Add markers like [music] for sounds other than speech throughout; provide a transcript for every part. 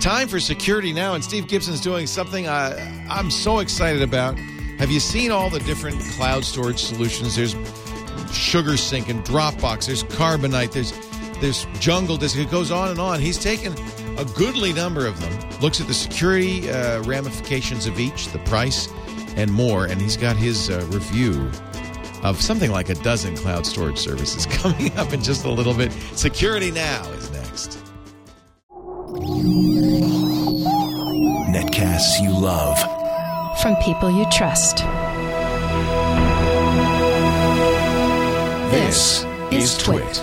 Time for security now, and Steve Gibson's doing something I, I'm so excited about. Have you seen all the different cloud storage solutions? There's Sugar Sync and Dropbox. There's Carbonite. There's there's Jungle Disk. It goes on and on. He's taken a goodly number of them, looks at the security uh, ramifications of each, the price, and more, and he's got his uh, review of something like a dozen cloud storage services [laughs] coming up in just a little bit. Security Now is next. Netcasts you love. From people you trust. This is Twit.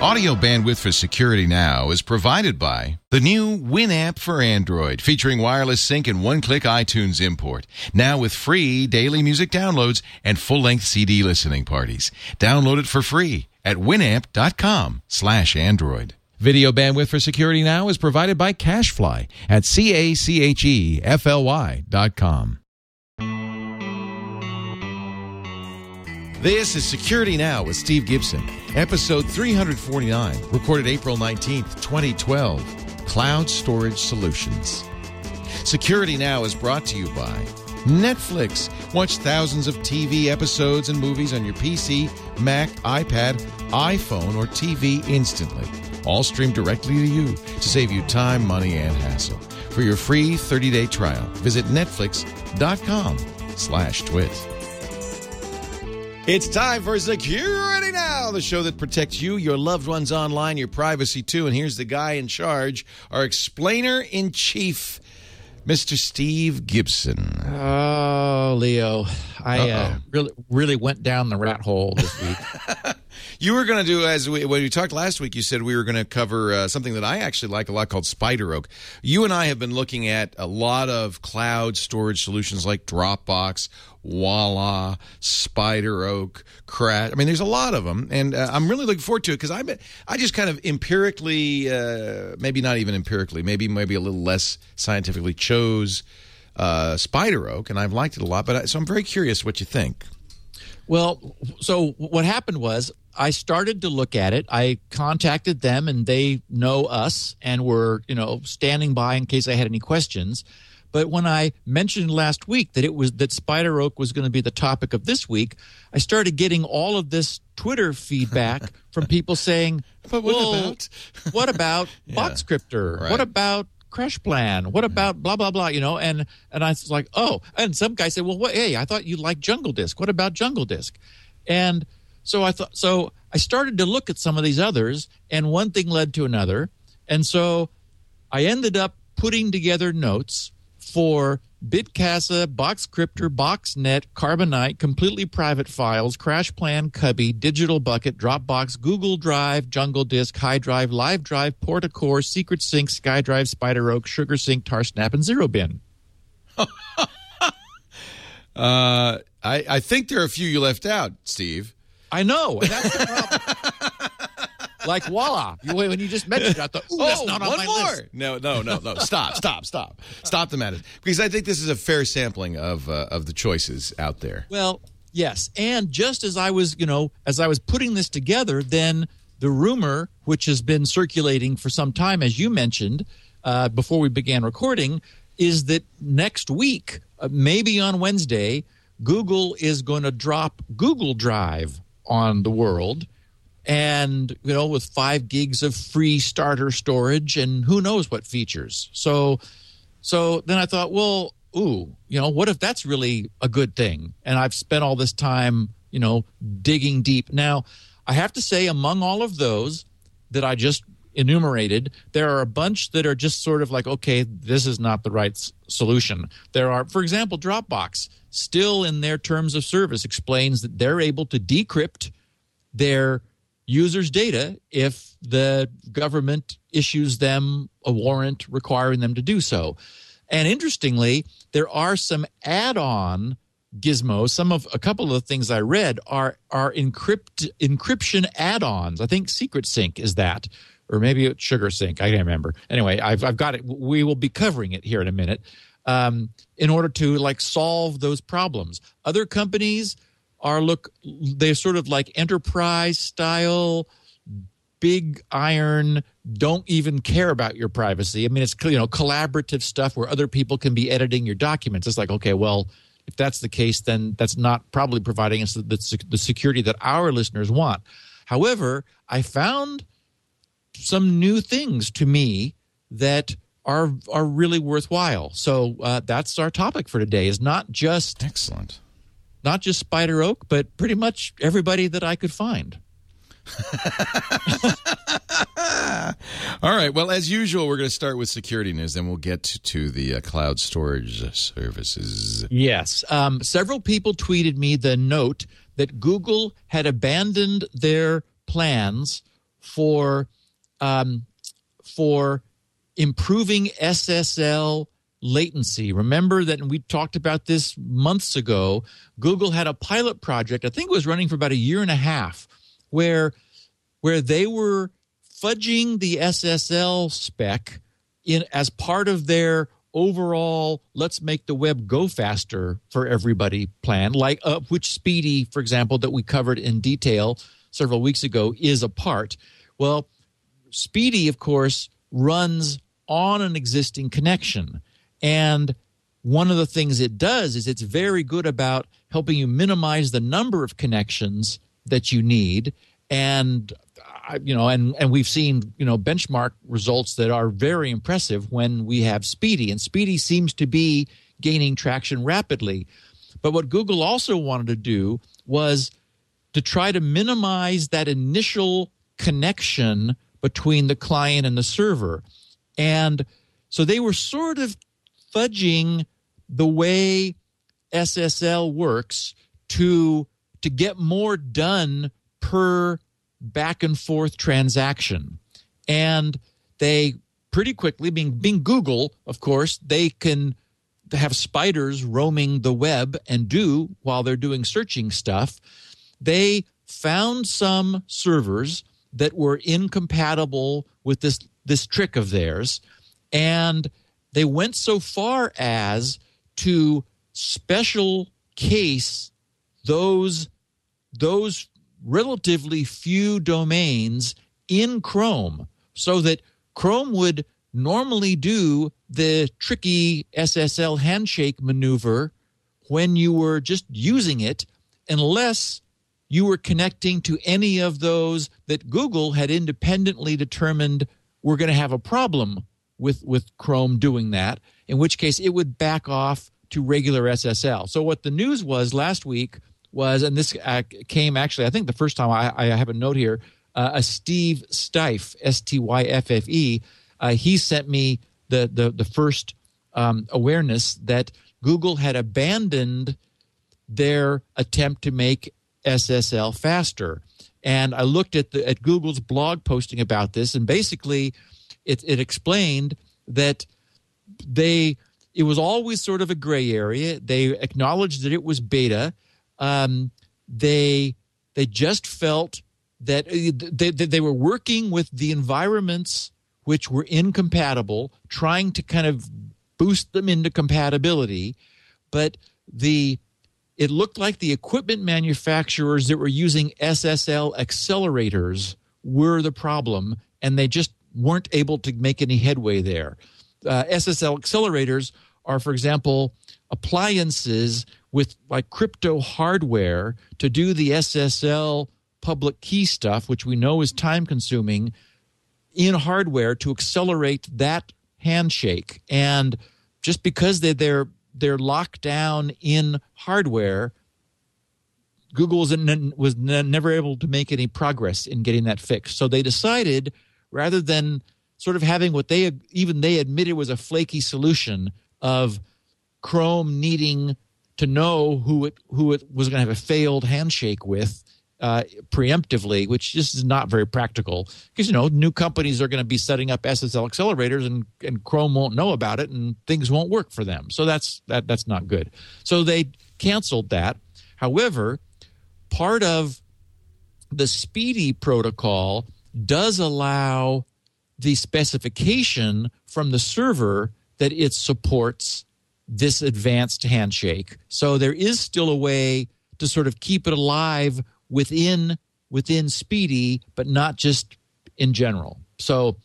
Audio bandwidth for Security Now is provided by the new Winamp for Android, featuring wireless sync and one-click iTunes import. Now with free daily music downloads and full-length CD listening parties. Download it for free at winamp.com slash Android. Video bandwidth for Security Now is provided by CacheFly at C-A-C-H-E-F-L-Y dot com. This is Security Now with Steve Gibson, episode 349, recorded April 19th, 2012. Cloud Storage Solutions. Security Now is brought to you by Netflix. Watch thousands of TV episodes and movies on your PC, Mac, iPad, iPhone, or TV instantly. All streamed directly to you to save you time, money, and hassle. For your free 30-day trial, visit netflix.com slash twit. It's time for Security Now, the show that protects you, your loved ones online, your privacy too. And here's the guy in charge, our explainer in chief, Mr. Steve Gibson. Oh, Leo, I uh, really really went down the rat hole this [laughs] week. You were going to do, as we, when we talked last week, you said we were going to cover uh, something that I actually like a lot called Spider Oak. You and I have been looking at a lot of cloud storage solutions like Dropbox, Wuala, Spider Oak, Crash. I mean, there's a lot of them, and uh, I'm really looking forward to it because I I just kind of empirically, uh, maybe not even empirically, maybe maybe a little less scientifically chose uh, Spider Oak, and I've liked it a lot. But I, so I'm very curious what you think. Well, so what happened was I started to look at it. I contacted them, and they know us and were you know standing by in case I had any questions. But when I mentioned last week that it was that Spider Oak was going to be the topic of this week, I started getting all of this Twitter feedback [laughs] from people saying, But what well, about?" what about [laughs] Yeah. Boxcryptor? Right. What about Crash Plan? What mm-hmm. about blah blah blah? You know, and and I was like, oh, and some guy said, well, what, hey, I thought you liked Jungle Disk. What about Jungle Disk? And so I thought, so I started to look at some of these others, and one thing led to another, and so I ended up putting together notes for Bitcasa, Boxcryptor, BoxNet, Carbonite, completely private files, Crash Plan, Cubby, Digital Bucket, Dropbox, Google Drive, Jungle Disk, HiDrive, Live Drive, Porticor, Secret Sync, SkyDrive, Spider Oak, Sugar Sync, Tarsnap, and Zero Bin. [laughs] Uh, I, I think there are a few you left out, Steve. I know. That's the problem. [laughs] like Wuala! You, when you just mentioned, it, I thought, ooh, that's not on Oh, one my more. list. No, no, no, no. Stop, stop, stop. Stop the madness. Because I think this is a fair sampling of uh, of the choices out there. Well, yes, and just as I was, you know, as I was putting this together, then the rumor, which has been circulating for some time, as you mentioned uh, before we began recording, is that next week, uh, maybe on Wednesday, Google is going to drop Google Drive on the world. And you know, with five gigs of free starter storage, and who knows what features. So, so then I thought, well, ooh, you know, what if that's really a good thing? And I've spent all this time, you know, digging deep. Now, I have to say, among all of those that I just enumerated, there are a bunch that are just sort of like, okay, this is not the right solution. There are, for example, Dropbox, still in their terms of service, explains that they're able to decrypt their users' data if the government issues them a warrant requiring them to do so. And interestingly, there are some add-on gizmos. Some of a couple of the things I read are are encrypt encryption add-ons. I think Secret Sync is that, or maybe it's Sugar Sync. I can't remember. Anyway, I've I've got it. We will be covering it here in a minute. Um, in order to like solve those problems, other companies are look they're sort of like enterprise style big iron don't even care about your privacy. I mean, it's you know collaborative stuff where other people can be editing your documents. It's like okay, well, if that's the case, then that's not probably providing us the, the security that our listeners want. However, I found some new things to me that are are really worthwhile. So uh, that's our topic for today. Is not just excellent, not just Spider Oak, but pretty much everybody that I could find. [laughs] All right. Well, as usual, we're going to start with security news, then we'll get to the uh, cloud storage services. Yes. Um, several people tweeted me the note that Google had abandoned their plans for um, for improving SSL latency. Remember that we talked about this months ago. Google had a pilot project, I think it was running for about a year and a half, where where they were fudging the SSL spec in as part of their overall let's make the web go faster for everybody plan like uh, which SPDY for example that we covered in detail several weeks ago is a part well SPDY of course runs on an existing connection and one of the things it does is it's very good about helping you minimize the number of connections that you need. And you know, and and we've seen you know benchmark results that are very impressive when we have SPDY, and SPDY seems to be gaining traction rapidly. But what Google also wanted to do was to try to minimize that initial connection between the client and the server, and so they were sort of fudging the way SSL works to to get more done per back and forth transaction. And they pretty quickly, being, being Google, of course, they can have spiders roaming the web and do while they're doing searching stuff. They found some servers that were incompatible with this this trick of theirs and they went so far as to special case those those relatively few domains in Chrome so that Chrome would normally do the tricky SSL handshake maneuver when you were just using it, unless you were connecting to any of those that Google had independently determined were going to have a problem with, with Chrome doing that, in which case it would back off to regular SSL. So, what the news was last week was, and this uh, came actually, I think the first time I, I have a note here, uh, a Steve Styffe, S T Y F F E. Uh, he sent me the the, the first um, awareness that Google had abandoned their attempt to make SSL faster. And I looked at the at Google's blog posting about this, and basically, it, it explained that they it was always sort of a gray area. They acknowledged that it was beta, um, they they just felt that uh, they, they were working with the environments which were incompatible, trying to kind of boost them into compatibility, but the it looked like the equipment manufacturers that were using SSL accelerators were the problem, and they just weren't able to make any headway there. Uh, SSL accelerators are, for example, appliances with like crypto hardware to do the SSL public key stuff, which we know is time consuming, in hardware to accelerate that handshake. And just because they, they're they're locked down in hardware, Google was, was never able to make any progress in getting that fixed. So they decided rather than sort of having what they even they admitted was a flaky solution of Chrome needing to know who it who it was going to have a failed handshake with uh, preemptively, which just is not very practical because you know new companies are going to be setting up SSL accelerators and and Chrome won't know about it and things won't work for them. So that's that that's not good. So they canceled that. However, part of the SPDY protocol does allow the specification from the server that it supports this advanced handshake. So there is still a way to sort of keep it alive within within SPDY, but not just in general. So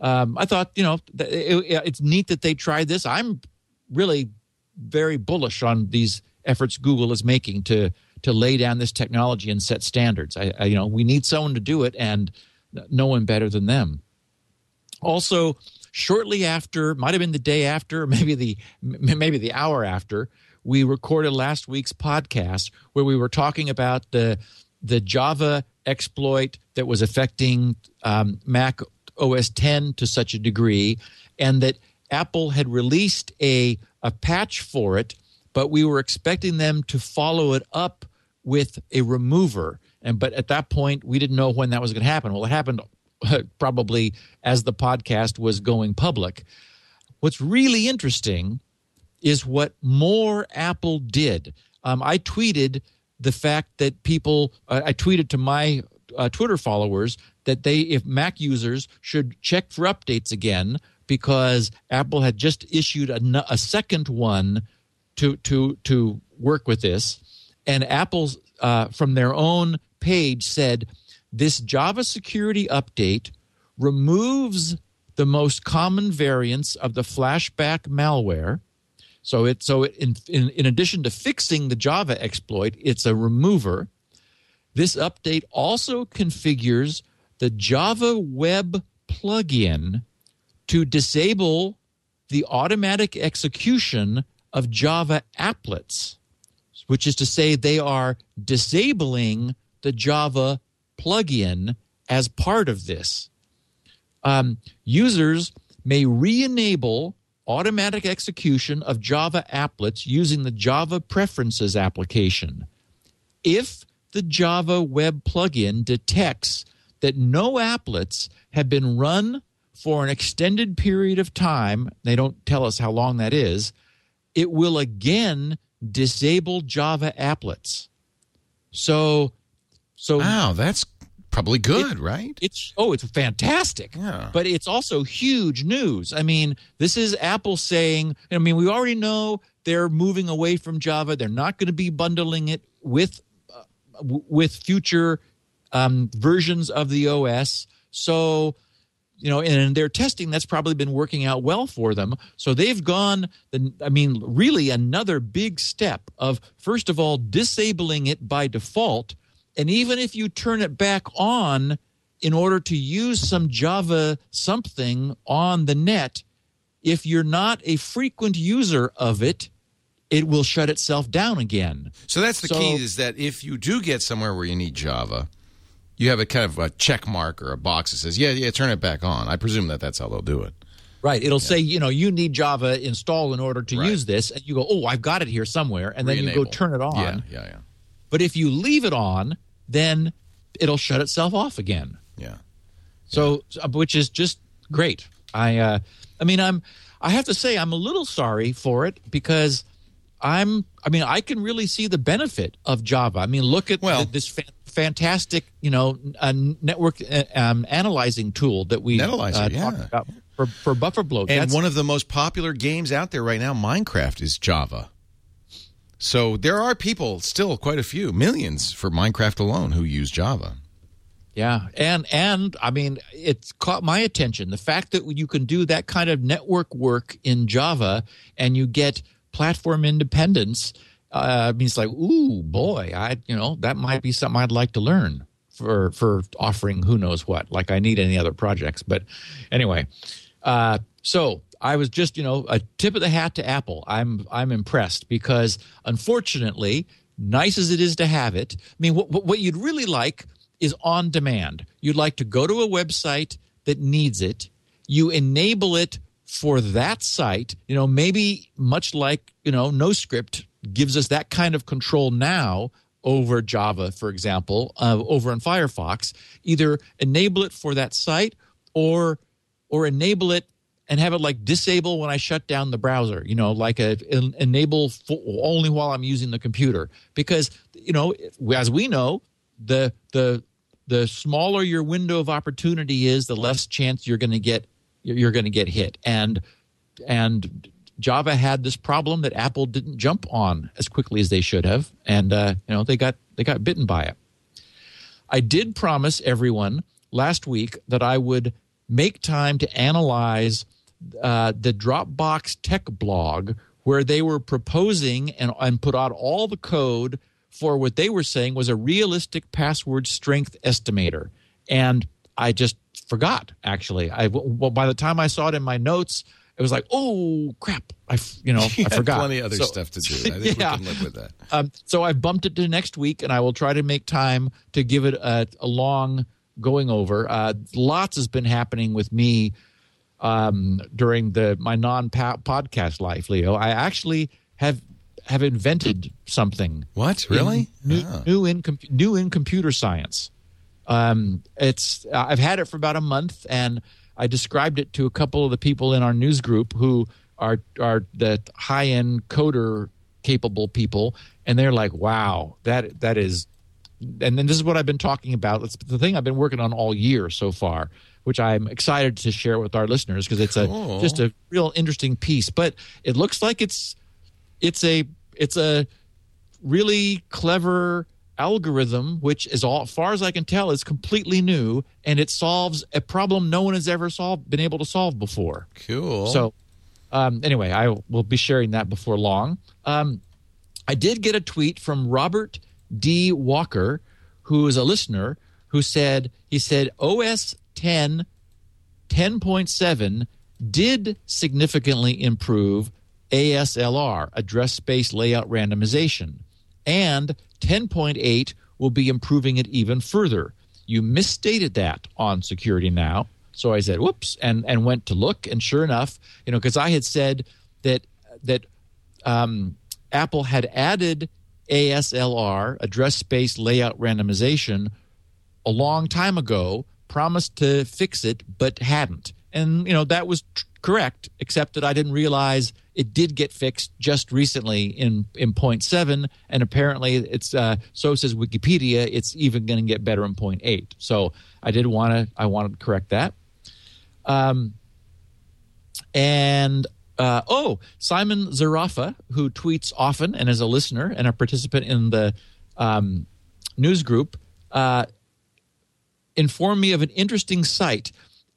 um, I thought, you know, it, it's neat that they tried this. I'm really very bullish on these efforts Google is making to to lay down this technology and set standards. I, I you know, we need someone to do it, and no one better than them. Also, shortly after, might have been the day after, maybe the maybe the hour after, we recorded last week's podcast where we were talking about the the Java exploit that was affecting um, Mac OS 10 to such a degree, and that Apple had released a a patch for it, but we were expecting them to follow it up with a remover. And but at that point, we didn't know when that was going to happen. Well, it happened probably as the podcast was going public. What's really interesting is what more Apple did. Um, I tweeted the fact that people, uh, I tweeted to my uh, Twitter followers that they, if Mac users should check for updates again because Apple had just issued a, a second one to to to work with this, and Apple's uh, from their own page said this Java security update removes the most common variants of the flashback malware. So it so in, in in addition to fixing the Java exploit, it's a remover. This update also configures the Java Web plugin to disable the automatic execution of Java applets, which is to say they are disabling the Java plugin as part of this. Um, users may re enable automatic execution of Java applets using the Java Preferences application. If the Java Web plugin detects that no applets have been run for an extended period of time, they don't tell us how long that is, it will again disable Java applets. So, so wow, that's probably good, it, right? It's oh, it's fantastic. Yeah. But it's also huge news. I mean, this is Apple saying. I mean, we already know they're moving away from Java. They're not going to be bundling it with uh, w- with future um, versions of the OS. So you know, and their testing, that's probably been working out well for them. So they've gone, the, I mean, really another big step of, first of all, disabling it by default. And even if you turn it back on in order to use some Java something on the net, if you're not a frequent user of it, it will shut itself down again. So that's the So- key is that if you do get somewhere where you need Java, you have a kind of a check mark or a box that says, yeah, yeah, turn it back on. I presume that that's how they'll do it. Right. It'll say, you know, you need Java installed in order to Right. use this. And you go, oh, I've got it here somewhere. And then you go turn it on. Yeah, yeah, yeah. But if you leave it on, then it'll shut itself off again. Yeah. So, uh, which is just great. I, uh, I mean, I'm, I have to say, I'm a little sorry for it because I'm, I mean, I can really see the benefit of Java. I mean, look at Well- th- this fa- fantastic, you know, uh, network uh, um, analyzing tool that we Netalyzr, uh, yeah. talked about for, for buffer bloat. And That's- one of the most popular games out there right now, Minecraft, is Java. So there are people, still quite a few, millions for Minecraft alone, who use Java. Yeah, and and I mean, it's caught my attention the fact that you can do that kind of network work in Java and you get platform independence. Uh, means like, ooh, boy, I you know that might be something I'd like to learn for for offering who knows what. Like I need any other projects, but anyway, uh, so I was just you know a tip of the hat to Apple. I'm I'm impressed because unfortunately, nice as it is to have it, I mean, what what- you'd really like is on demand. You'd like to go to a website that needs it. You enable it for that site. You know, maybe much like you know, NoScript gives us that kind of control now over Java, for example, uh, over in Firefox. Either enable it for that site, or or enable it and have it like disable when I shut down the browser. You know, like a en- enable only while I'm using the computer. Because you know, as we know, the the the smaller your window of opportunity is, the less chance you're going to get you're going to get hit. And and Java had this problem that Apple didn't jump on as quickly as they should have, and uh, you know they got they got bitten by it. I did promise everyone last week that I would make time to analyze uh, the Dropbox tech blog where they were proposing and, and put out all the code for what they were saying was a realistic password strength estimator. And I just forgot, actually. I, well, by the time I saw it in my notes, it was like, oh crap! I you know [laughs] I forgot. Plenty other So- stuff to do. [laughs] I think yeah. we can live with that. Um, so I bumped it to next week, and I will try to make time to give it a, a long going over. Uh, lots has been happening with me um, during the my non podcast life, Leo. I actually have have invented something What really? new, Ah. new in new in computer science. Um, it's I've had it for about a month, and I described it to a couple of the people in our news group who are are the high end coder capable people, and they're like, "Wow, that that is." And then this is what I've been talking about. It's the thing I've been working on all year so far, which I'm excited to share with our listeners because it's Cool. a just a real interesting piece. But it looks like it's it's a it's a really clever algorithm, which is all, as far as I can tell, is completely new, and it solves a problem no one has ever solved, been able to solve before. Cool. So, um, anyway, I will be sharing that before long. Um, I did get a tweet from Robert D. Walker, who is a listener, who said he said OS 10 10.7 did significantly improve ASLR, address space layout randomization, and 10.8 will be improving it even further. You misstated that on Security Now. So I said, whoops, and, and went to look, and sure enough, you know, because I had said that that um, Apple had added ASLR, address space layout randomization, a long time ago, promised to fix it, but hadn't. And, you know, that was tr- correct, except that I didn't realize it did get fixed just recently in, in point seven. And apparently it's, uh, so says Wikipedia, it's even going to get better in point eight. So I did want to, I wanted to correct that. Um, and uh, oh, Simon Zerafa, who tweets often and is a listener and a participant in the um, news group, uh, informed me of an interesting site,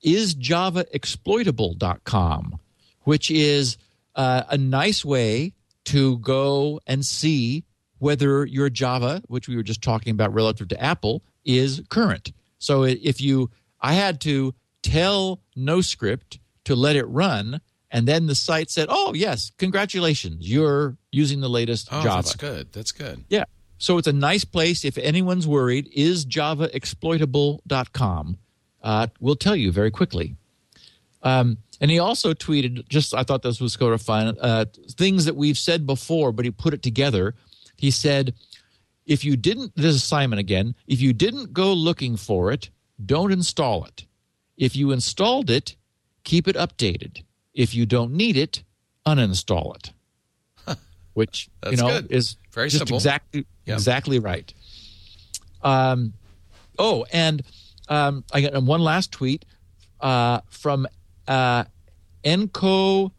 isjavaexploitable.com, which is uh, a nice way to go and see whether your Java, which we were just talking about relative to Apple, is current. So if you, I had to tell NoScript to let it run, and then the site said, "Oh yes, congratulations, you're using the latest oh, Java." that's good. That's good. Yeah. So it's a nice place. If anyone's worried, is javaexploitable.com. Uh, will tell you very quickly. Um, and he also tweeted, just I thought this was sort of fun, uh, things that we've said before, but he put it together. He said, if you didn't, this is Simon again, if you didn't go looking for it, don't install it. If you installed it, keep it updated. If you don't need it, uninstall it. [laughs] Which, you know, good. is Very just simple. exactly Yep. exactly right. Um, oh, and um, I got one last tweet uh, from uh, Enco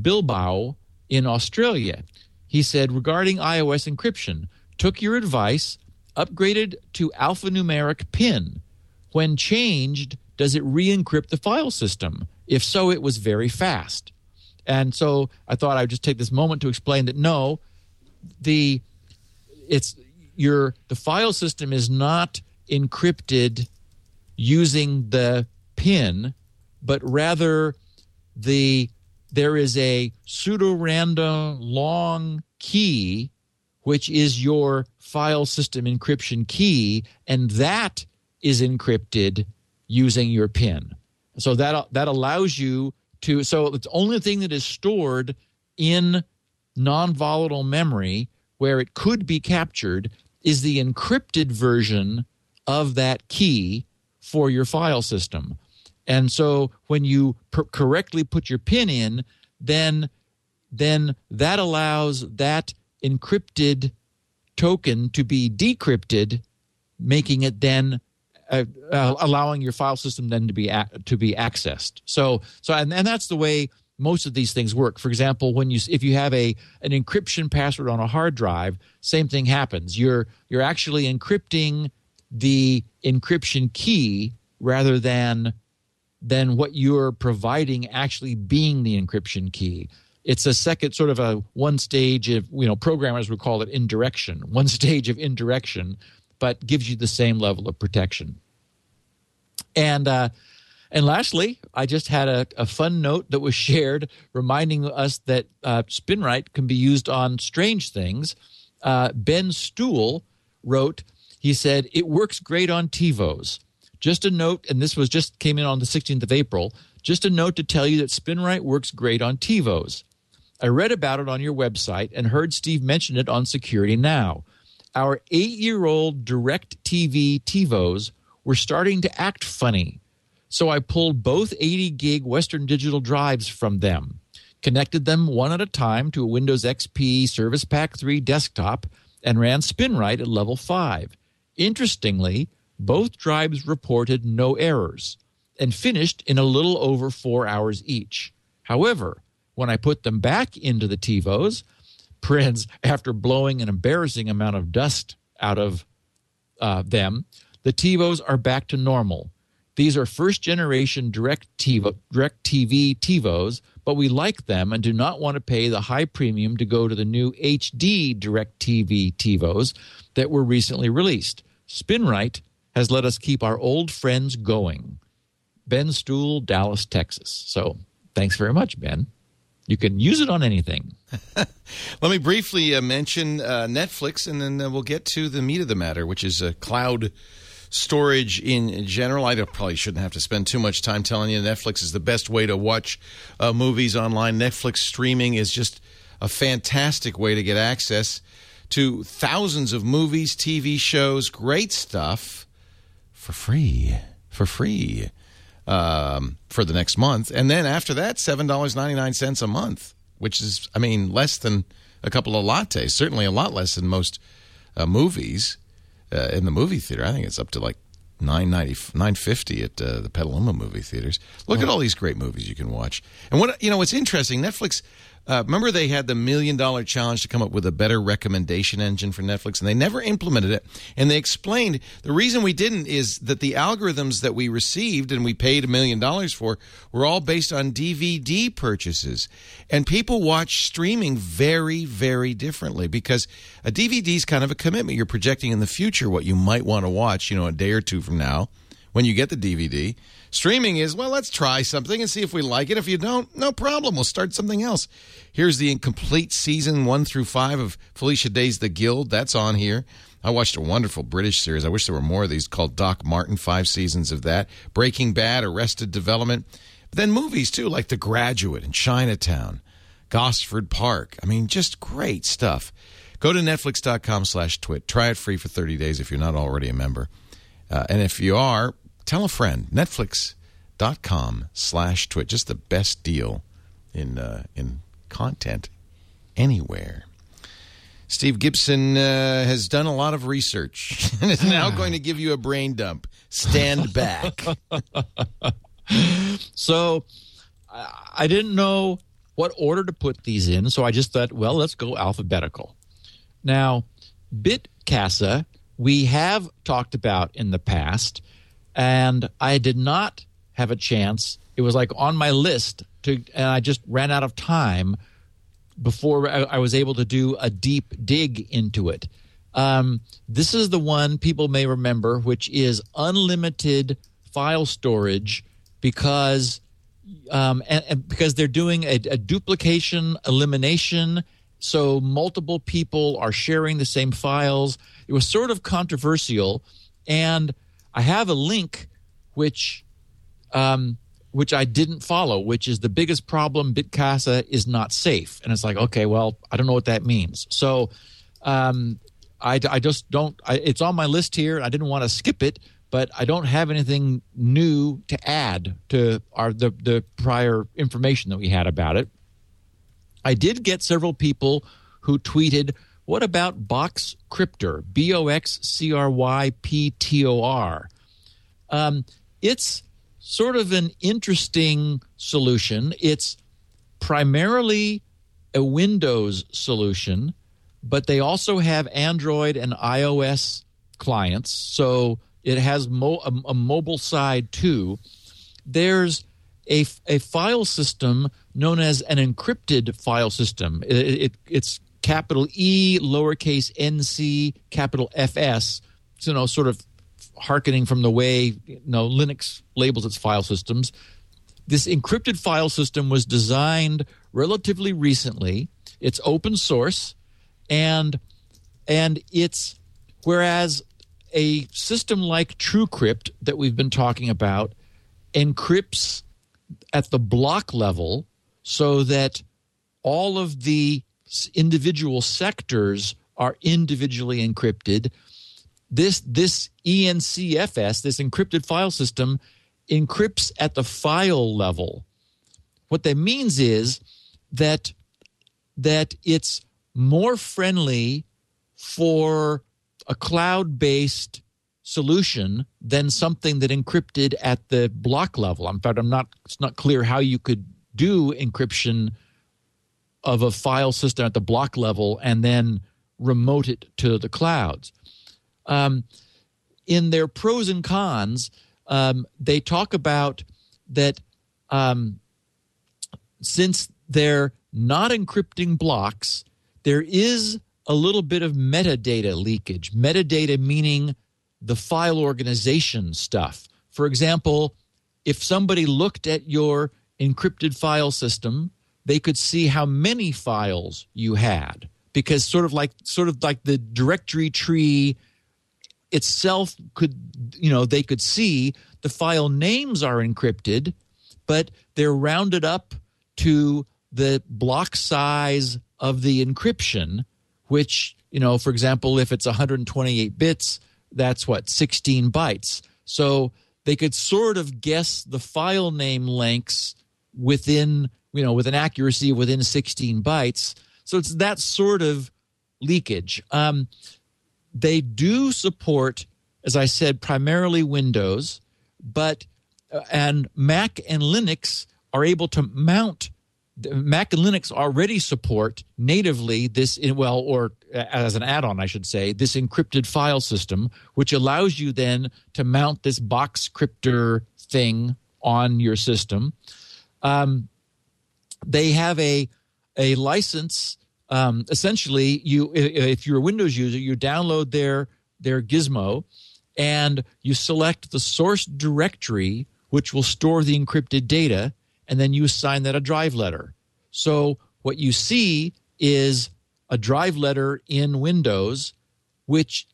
Bilbao in Australia. He said regarding iOS encryption, took your advice, upgraded to alphanumeric PIN. When changed, does it re-encrypt the file system? If so, it was very fast. And so I thought I'd just take this moment to explain that no, the it's your the file system is not encrypted using the pin, but rather the there is a pseudo random long key which is your file system encryption key and that is encrypted using your pin so that that allows you to so the only thing that is stored in non-volatile memory where it could be captured is the encrypted version of that key for your file system. And so when you per- correctly put your pin in, then then that allows that encrypted token to be decrypted, making it then uh, uh, allowing your file system then to be a- to be accessed. So so and, and that's the way most of these things work. For example, when you if you have a an encryption password on a hard drive, same thing happens. You're you're actually encrypting the encryption key rather than than what you're providing actually being the encryption key. It's a second sort of a one stage of you know programmers would call it indirection, one [laughs] stage of indirection, but gives you the same level of protection. And uh, and lastly, I just had a, a, fun note that was [laughs] shared reminding us that uh, SpinRite can be used on strange things. Uh, ben Stuhl wrote, he said, it works great on TiVos. Just a note, and this was just came in on the 16th of April, just a note to tell you that SpinRite works great on TiVos. I read about it on your website and heard Steve mention it on Security Now. Our eight year old DirecTV TiVos were starting to act funny so I pulled both 80 gig Western Digital drives from them, connected them one at a time to a Windows XP Service Pack 3 desktop, and ran SpinRite at level 5. Interestingly, both drives reported no errors and finished in a little over four hours each. However, when I put them back into the TiVos, Prince, after blowing an embarrassing amount of dust out of uh, them, the TiVos are back to normal these are first generation direct TiVo, DirecTV TiVos, but we like them and do not want to pay the high premium to go to the new HD DirecTV TiVos that were recently released. SpinRite has let us keep our old friends going. Ben Stuhl, Dallas, Texas. So thanks very much, Ben. You can use it on anything. [laughs] Let me briefly uh, mention uh, Netflix, and then uh, we'll get to the meat of the matter, which is a cloud storage in general. I probably shouldn't have to spend too much time telling you Netflix is the best way to watch uh, movies online. Netflix streaming is just a fantastic way to get access to thousands of movies, TV shows, great stuff for free. For free. Um, for the next month. And then after that, $7.99 a month, which is, I mean, less than a couple of lattes, certainly a lot less than most uh, movies uh, in the movie theater. I think it's up to like 990 950 at uh, the Petaluma movie theaters. Look at all these great movies you can watch. And what you know what's interesting, Netflix uh, remember, they had the million dollar challenge to come up with a better recommendation engine for Netflix, and they never implemented it. And they explained the reason we didn't is that the algorithms that we received and we paid a million dollars for were all based on DVD purchases. And people watch streaming very, very differently because a DVD is kind of a commitment. You're projecting in the future what you might want to watch, you know, a day or two from now when you get the DVD. Streaming is, well, let's try something and see if we like it. If you don't, no problem. We'll start something else. Here's the incomplete season one through five of Felicia Day's The Guild. That's on here. I watched a wonderful British series. I wish there were more of these called Doc Martin, five seasons of that. Breaking Bad, Arrested Development. But then movies too, like The Graduate and Chinatown, Gosford Park. I mean, just great stuff. Go to netflix.com slash twit. Try it free for 30 days if you're not already a member. Uh, and if you are, tell a friend. Netflix.com slash twit. Just the best deal in, uh, in content anywhere. Steve Gibson uh, has done a lot of research [laughs] and is now [laughs] going to give you a brain dump. Stand back. [laughs] so I didn't know what order to put these in, so I just thought, well, let's go alphabetical. Now, BitCasa, we have talked about in the past and I did not have a chance. It was like on my list to, and I just ran out of time before I, was able to do a deep dig into it. Um, this is the one people may remember, which is unlimited file storage because um, and, and because they're doing a, a duplication elimination so multiple people are sharing the same files. It was sort of controversial, and I have a link which um, which I didn't follow, which is the biggest problem. Bitcasa is not safe, and it's like, okay, well, I don't know what that means. So um, I, I just don't. I, it's on my list here. I didn't want to skip it, but I don't have anything new to add to our the the prior information that we had about it. I did get several people who tweeted what about Box Cryptor? B O X C R Y P T O R. Um, it's sort of an interesting solution. It's primarily a Windows solution, but they also have Android and iOS clients. So it has mo- a, a mobile side too. There's a, a file system known as an encrypted file system. It, it, it's capital E, lowercase n c, capital FS. So, you know, sort of harkening from the way you know Linux labels its file systems. This encrypted file system was designed relatively recently. It's open source, and and it's whereas a system like TrueCrypt that we've been talking about encrypts at the block level so that all of the individual sectors are individually encrypted. This this ENCFS, this encrypted file system, encrypts at the file level. What that means is that that it's more friendly for a cloud-based solution than something that encrypted at the block level. In fact, I'm not it's not clear how you could do encryption of a file system at the block level and then remote it to the clouds. Um, in their pros and cons, um, they talk about that um, since they're not encrypting blocks, there is a little bit of metadata leakage. Metadata meaning the file organization stuff. For example, if somebody looked at your encrypted file system, they could see how many files you had because sort of like sort of like the directory tree itself could you know they could see the file names are encrypted but they're rounded up to the block size of the encryption which you know for example if it's 128 bits that's what 16 bytes. So they could sort of guess the file name lengths within you know with an accuracy within 16 bytes. So it's that sort of leakage. Um, they do support as i said primarily windows but uh, and mac and linux are able to mount Mac and Linux already support natively this, well, or as an add on, I should say, this encrypted file system, which allows you then to mount this Boxcryptor thing on your system. Um, they have a a license. Um, essentially, you if you're a Windows user, you download their their Gizmo, and you select the source directory, which will store the encrypted data and then you assign that a drive letter. So what you see is a drive letter in Windows which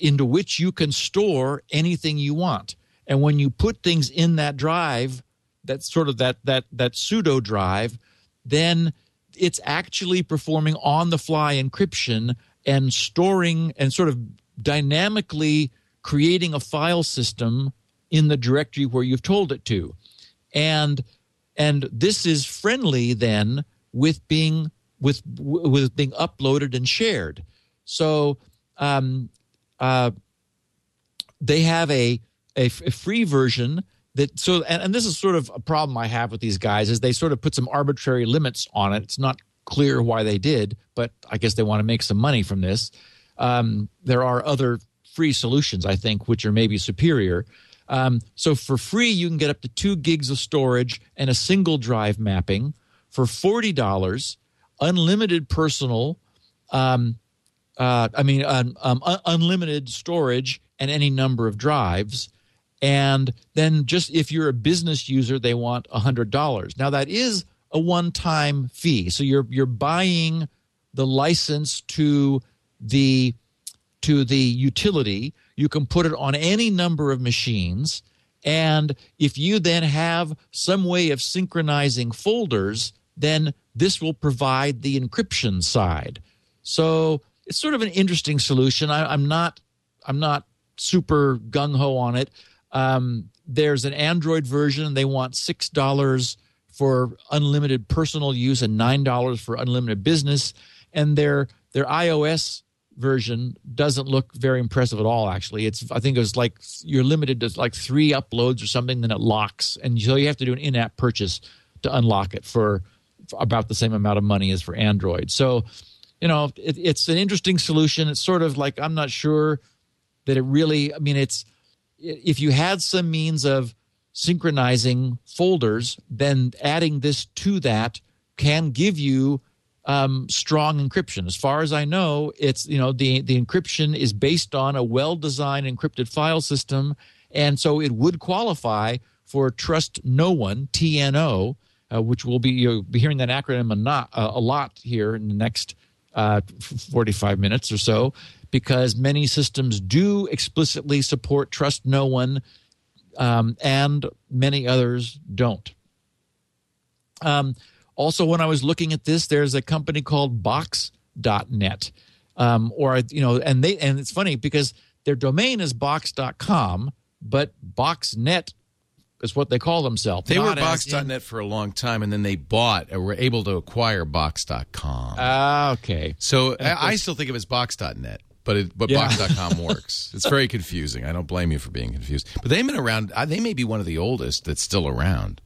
into which you can store anything you want. And when you put things in that drive, that sort of that that that pseudo drive, then it's actually performing on the fly encryption and storing and sort of dynamically creating a file system in the directory where you've told it to. And and this is friendly then with being with with being uploaded and shared. So um, uh, they have a, free version that so and, and this is sort of a problem I have with these guys is they sort of put some arbitrary limits on it. It's not clear why they did, but I guess they want to make some money from this. Um, there are other free solutions I think which are maybe superior. Um, so for free, you can get up to two gigs of storage and a single drive mapping for forty dollars, unlimited personal. Um, uh, I mean, um, um, un- unlimited storage and any number of drives. And then, just if you're a business user, they want hundred dollars. Now that is a one-time fee, so you're you're buying the license to the to the utility you can put it on any number of machines. And if you then have some way of synchronizing folders, then this will provide the encryption side. So it's sort of an interesting solution. I, am not I'm not super gung ho on it. Um, there's an Android version. They want six dollars for unlimited personal use and nine dollars for unlimited business. And their their iOS version doesn't look very impressive at all actually. It's i think it was like you're limited to like three uploads or something then it locks. And so you have to do an in-app purchase to unlock it for, for about the same amount of money as for android. So you know it, it's an interesting solution. It's sort of like i'm not sure that it really i mean it's if you had some means of synchronizing folders, then adding this to that can give you um, strong encryption. As far as I know, it's you know the the encryption is based on a well-designed encrypted file system, and so it would qualify for Trust No One (TNO), uh, which will be you'll be hearing that acronym a, not, uh, a lot here in the next uh, 45 minutes or so, because many systems do explicitly support Trust No One, um, and many others don't. Um, also, when I was looking at this, there's a company called Box.net, um, or you know, and they and it's funny because their domain is Box.com, but Box.net is what they call themselves. They were as in- Box.net for a long time, and then they bought or were able to acquire Box.com. Ah, okay. so I, I still think of it as Box.net, but it, but Yeah. Box.com works. [laughs] It's very confusing. I don't blame you for being confused. But they've been around. uh, They may be one of the oldest that's still around.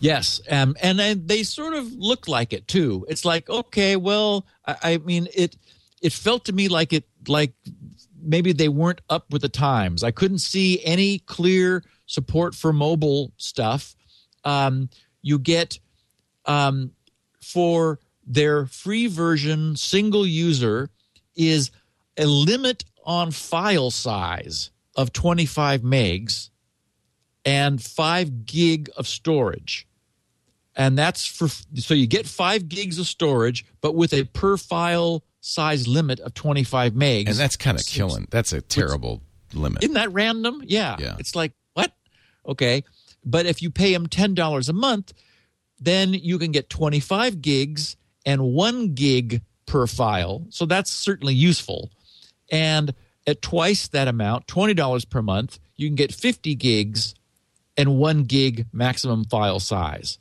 Yes, um, and then they sort of look like it too. It's like, okay, well, I, I mean, it it felt to me like it like maybe they weren't up with the times. I couldn't see any clear support for mobile stuff. Um, you get um, for their free version, single user is a limit on file size of 25 megs and 5 gig of storage. And that's for so you get 5 gigs of storage but with a per file size limit of 25 megs. And that's kind of killing. That's a terrible limit. Isn't that random? Yeah. Yeah. It's like, what? Okay. But if you pay them $10 a month, then you can get 25 gigs and one gig per file. So that's certainly useful. And at twice that amount, $20 per month, you can get 50 gigs and one gig maximum file size.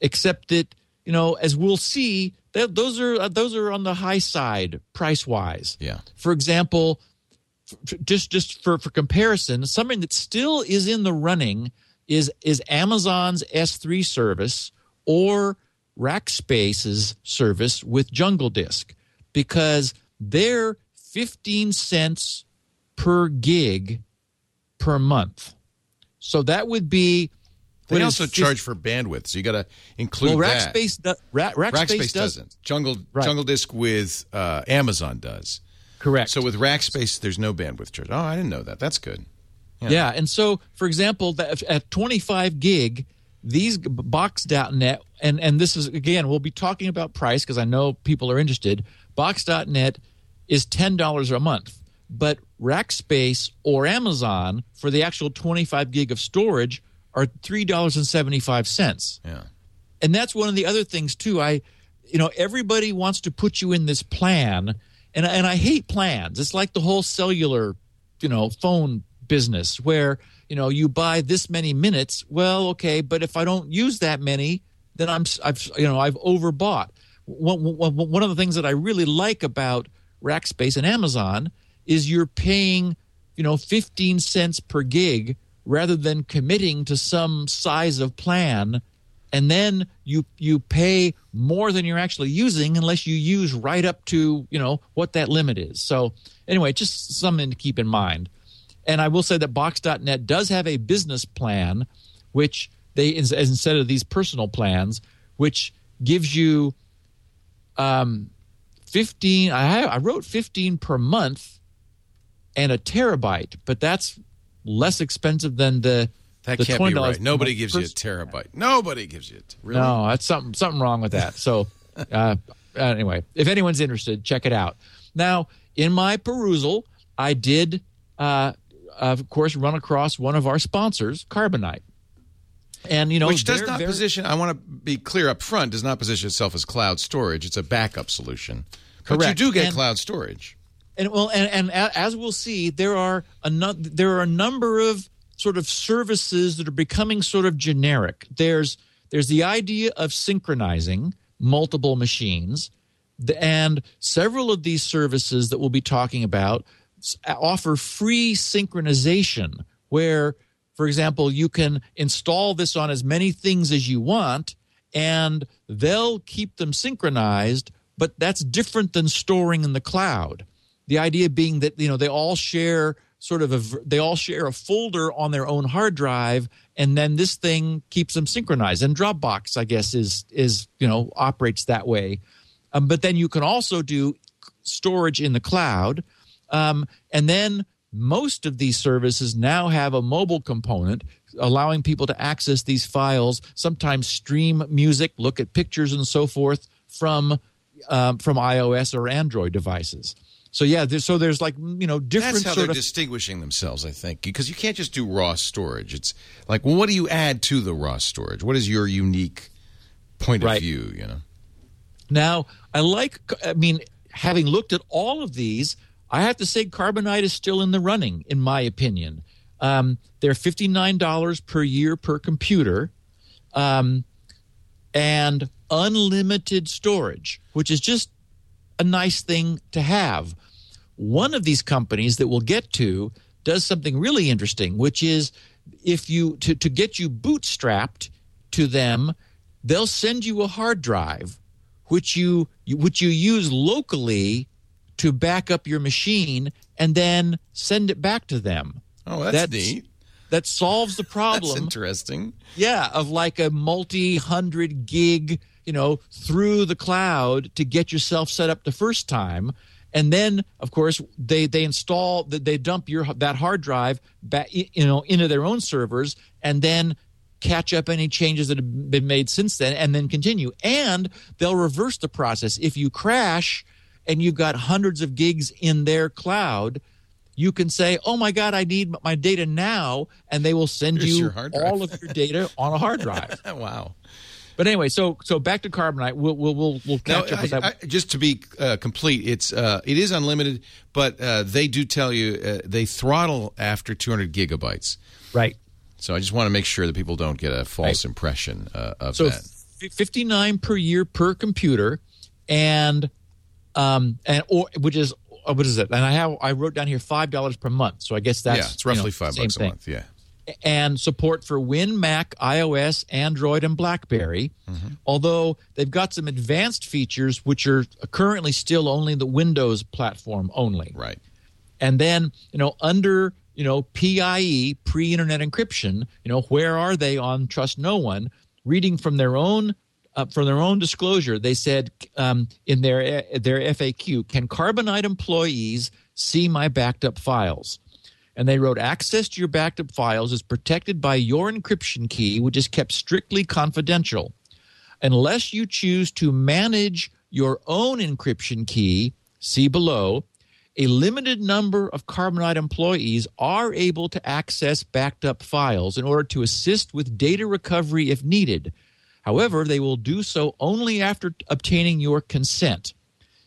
Except that, you know, as we'll see, th- those are uh, those are on the high side price wise. Yeah. For example, f- just just for for comparison, something that still is in the running is is Amazon's S3 service or Rackspace's service with Jungle Disk because they're 15 cents per gig per month. So that would be They also 50 charge for bandwidth, so you got to include well, that. Rackspace, do, Ra- Rackspace, Rackspace does doesn't. Jungle Right. Jungle Disk with uh, Amazon does. correct. So with Rackspace, there's no bandwidth charge. Oh, I didn't know that. That's good. Yeah. and so for example, that at 25 gig, these box.net and and this is again, we'll be talking about price because I know people are interested. Box.net is $10 a month, but Rackspace or Amazon for the actual 25 gig of storage are $3.75 Yeah. and that's one of the other things too. I you know everybody wants to put you in this plan and and i hate plans. It's like the whole cellular you know phone business where you know you buy this many minutes. Well okay but if i don't use that many then i'm I've you know i've overbought. One, one, one of the things that i really like about rackspace and amazon is you're paying you know 15 cents per gig rather than committing to some size of plan and then you you pay more than you're actually using unless you use right up to you know what that limit is. So anyway just something to keep in mind. And i will say that box.net does have a business plan which they ins- instead of these personal plans which gives you um 15 i i wrote 15 per month and a terabyte but that's less expensive than the That the can't be $20 right. Nobody gives you a terabyte. Nobody gives you a t- really. no, that's something something wrong with that. So, [laughs] uh, anyway, if anyone's interested, check it out. Now, in my perusal, I did, uh, of course, run across one of our sponsors, Carbonite, and you know, Which does not position, I want to be clear up front, does not position itself as cloud storage. It's a backup solution. But you do get And- cloud storage. And well and, and as we'll see there are a nu- there are a number of sort of services that are becoming sort of generic. There's there's the idea of synchronizing multiple machines. And several of these services that we'll be talking about offer free synchronization where for example you can install this on as many things as you want and they'll keep them synchronized but that's different than storing in the cloud the idea being that you know they all share sort of a, they all share a folder on their own hard drive, and then this thing keeps them synchronized. And Dropbox, I guess, is is you know operates that way. Um, but then you can also do storage in the cloud, um, and then most of these services now have a mobile component allowing people to access these files sometimes stream music look at pictures and so forth from um, from ios or android devices so yeah there's, so there's like you know different That's how they're of distinguishing themselves, I think, because you can't just do raw storage. It's like, well, what do you add to the raw storage? What is your unique point of view? You know, Now, I like, I mean, having looked at all of these, I have to say Carbonite is still in the running, in my opinion. Um, they're $59 per year per computer um, and unlimited storage, which is just a nice thing to have. One of these companies that we'll get to does something really interesting, which is if you to, to get you bootstrapped to them, they'll send you a hard drive which you which you use locally to back up your machine and then send it back to them. oh, that's, That's neat. That solves the [laughs] That's problem. interesting. Yeah, of like a multi hundred gig, you know, through the cloud to get yourself set up the first time. And then, of course, they they install they dump your that hard drive back, you know, into their own servers, and then catch up any changes that have been made since then, and then continue. And they'll reverse the process if you crash and you've got hundreds of gigs in their cloud. You can say, "Oh my God, I need my data now," and they will send Here's you your hard drive. all of your data on a hard [laughs] drive. wow. But anyway, so so back to Carbonite. We'll we'll we'll, we'll Now, catch up with I- that. I- just to be uh, complete, it's uh, it is unlimited, but uh, they do tell you uh, they throttle after 200 gigabytes. right. So I just want to make sure that people don't get a false impression uh, of So that. f- fifty nine per year per computer, and um and or which is uh, what is it? And I have I wrote down here five dollars per month. So I guess that's yeah, it's roughly know, five bucks a thing. month. Yeah. And support for Win, Mac, iOS, Android, and BlackBerry. Although they've got some advanced features which are currently still only the Windows platform only. Right. And then, you know, under, you know, PIE, pre-internet encryption, you know, where are they on Trust No One? Reading from their own uh, from their own disclosure, they said um, in their their FAQ, can Carbonite employees see my backed up files? And they wrote, access to your backed up files is protected by your encryption key, which is kept strictly confidential. Unless you choose to manage your own encryption key, see below, a limited number of Carbonite employees are able to access backed up files in order to assist with data recovery if needed. However, they will do so only after obtaining your consent.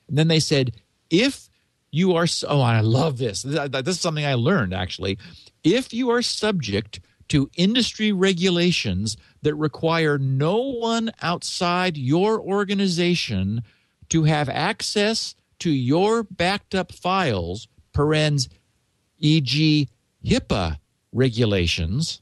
And then they said, if you are, oh, I love this. This is something I learned actually. If you are subject to industry regulations that require no one outside your organization to have access to your backed up files, parens, e.g., HIPAA regulations.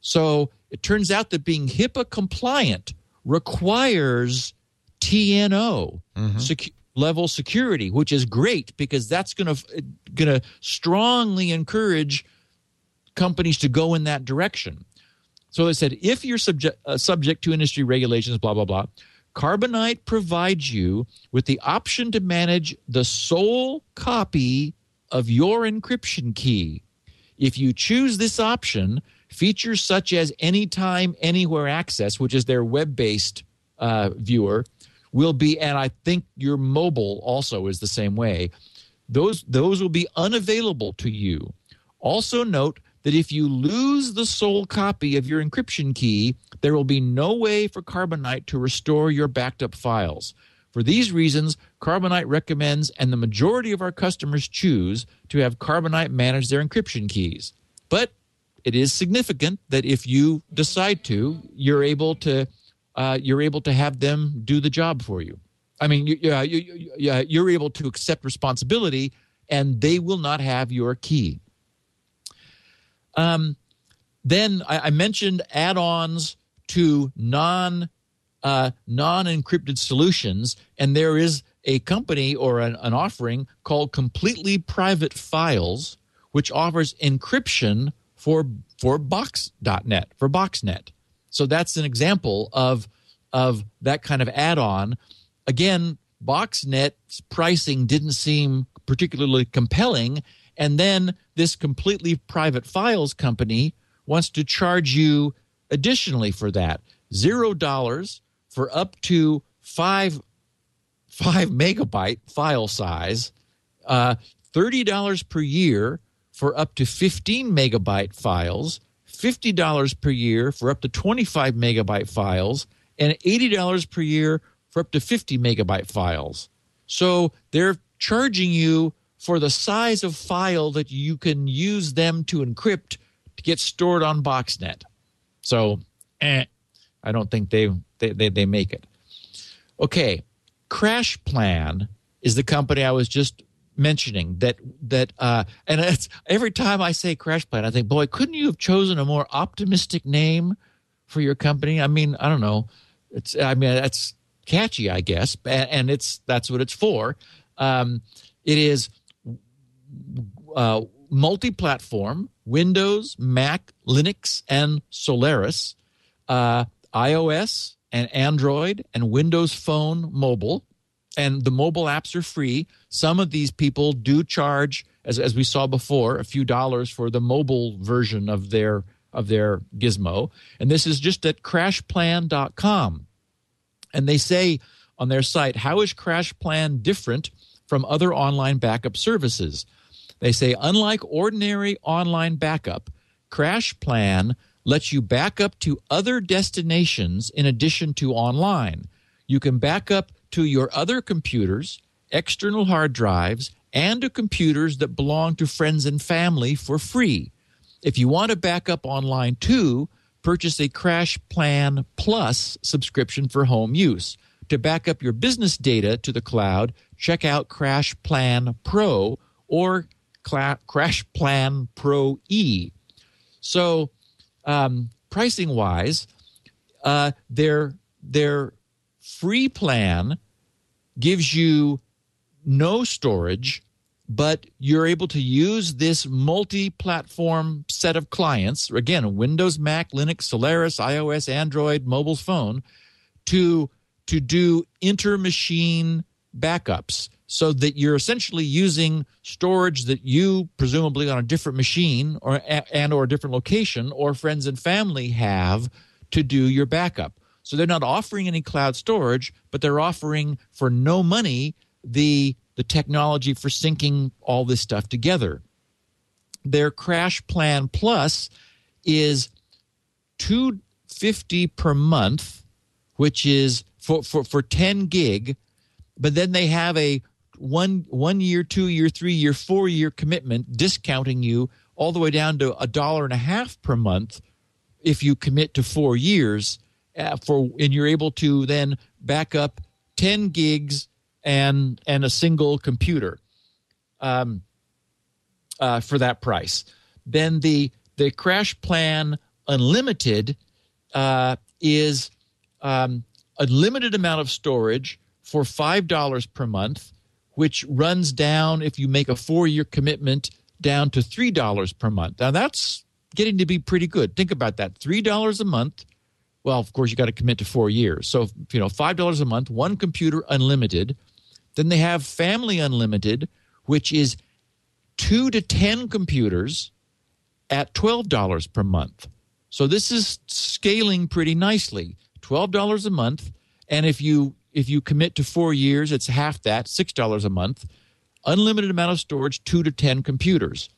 So it turns out that being HIPAA compliant requires TNO mm-hmm. secu- level security, which is great because that's going to going to strongly encourage companies to go in that direction. So they said if you're subject uh, subject to industry regulations, blah blah blah. Carbonite provides you with the option to manage the sole copy of your encryption key. If you choose this option, features such as anytime, anywhere access, which is their web based uh, viewer, will be, and I think your mobile also is the same way. Those those will be unavailable to you. Also note that if you lose the sole copy of your encryption key, there will be no way for Carbonite to restore your backed up files. For these reasons, Carbonite recommends, and the majority of our customers choose, to have Carbonite manage their encryption keys. But it is significant that if you decide to, you're able to uh, you're able to have them do the job for you. I mean, you, yeah, you, you, yeah, you're able to accept responsibility, and they will not have your key. Um, then I, I mentioned add-ons to non uh, non-encrypted solutions, and there is a company or an, an offering called Completely Private Files, which offers encryption for for box.net for boxnet so that's an example of of that kind of add-on. Again boxnet's pricing didn't seem particularly compelling. And then this completely private files company wants to charge you additionally for that. Zero dollars for up to five five megabyte file size uh, $30 per year for up to 15 megabyte files, $50 per year for up to 25 megabyte files, and $80 per year for up to 50 megabyte files. So they're charging you for the size of file that you can use them to encrypt to get stored on Boxnet. So, eh, I don't think they, they, they, they make it. Okay, Crash Plan is the company I was just mentioning that that uh and it's every time I say crash plan I think boy couldn't you have chosen a more optimistic name for your company? I mean I don't know. It's I mean that's catchy I guess and it's that's what it's for. Um it is uh multi-platform Windows Mac Linux and Solaris uh iOS and Android and Windows Phone mobile and the mobile apps are free. Some of these people do charge, as, as we saw before, a few dollars for the mobile version of their of their gizmo. And this is just at crashplan.com. And they say on their site, how is CrashPlan different from other online backup services? They say, unlike ordinary online backup, CrashPlan lets you back up to other destinations in addition to online. You can back up to your other computers, external hard drives, and to computers that belong to friends and family for free. If you want to back up online too, purchase a Crash Plan Plus subscription for home use. To back up your business data to the cloud, check out Crash Plan Pro or Cla- Crash Plan Pro E. So, um, pricing wise, uh, their their free plan gives you no storage, but you're able to use this multi platform set of clients again, Windows, Mac, Linux, Solaris, iOS, Android, mobile phone to, to do inter machine backups so that you're essentially using storage that you presumably on a different machine or and or a different location or friends and family have to do your backup so they're not offering any cloud storage, but they're offering for no money the the technology for syncing all this stuff together. Their Crash Plan Plus is 250 per month, which is for, for, for 10 gig, but then they have a one one year, two year, three year, four year commitment discounting you all the way down to a dollar and a half per month if you commit to four years uh, for and you're able to then back up 10 gigs and and a single computer um, uh, for that price. Then the the crash plan unlimited uh, is um, a limited amount of storage for five dollars per month, which runs down if you make a four year commitment down to three dollars per month. Now that's getting to be pretty good. Think about that: three dollars a month well, of course, you got to commit to four years. So, you know, $5 a month, one computer unlimited. Then they have family unlimited, which is two to 10 computers at $12 per month. So this is scaling pretty nicely. $12 a month. And if you if you commit to four years, it's half that, $6 a month. Unlimited amount of storage, two to 10 computers.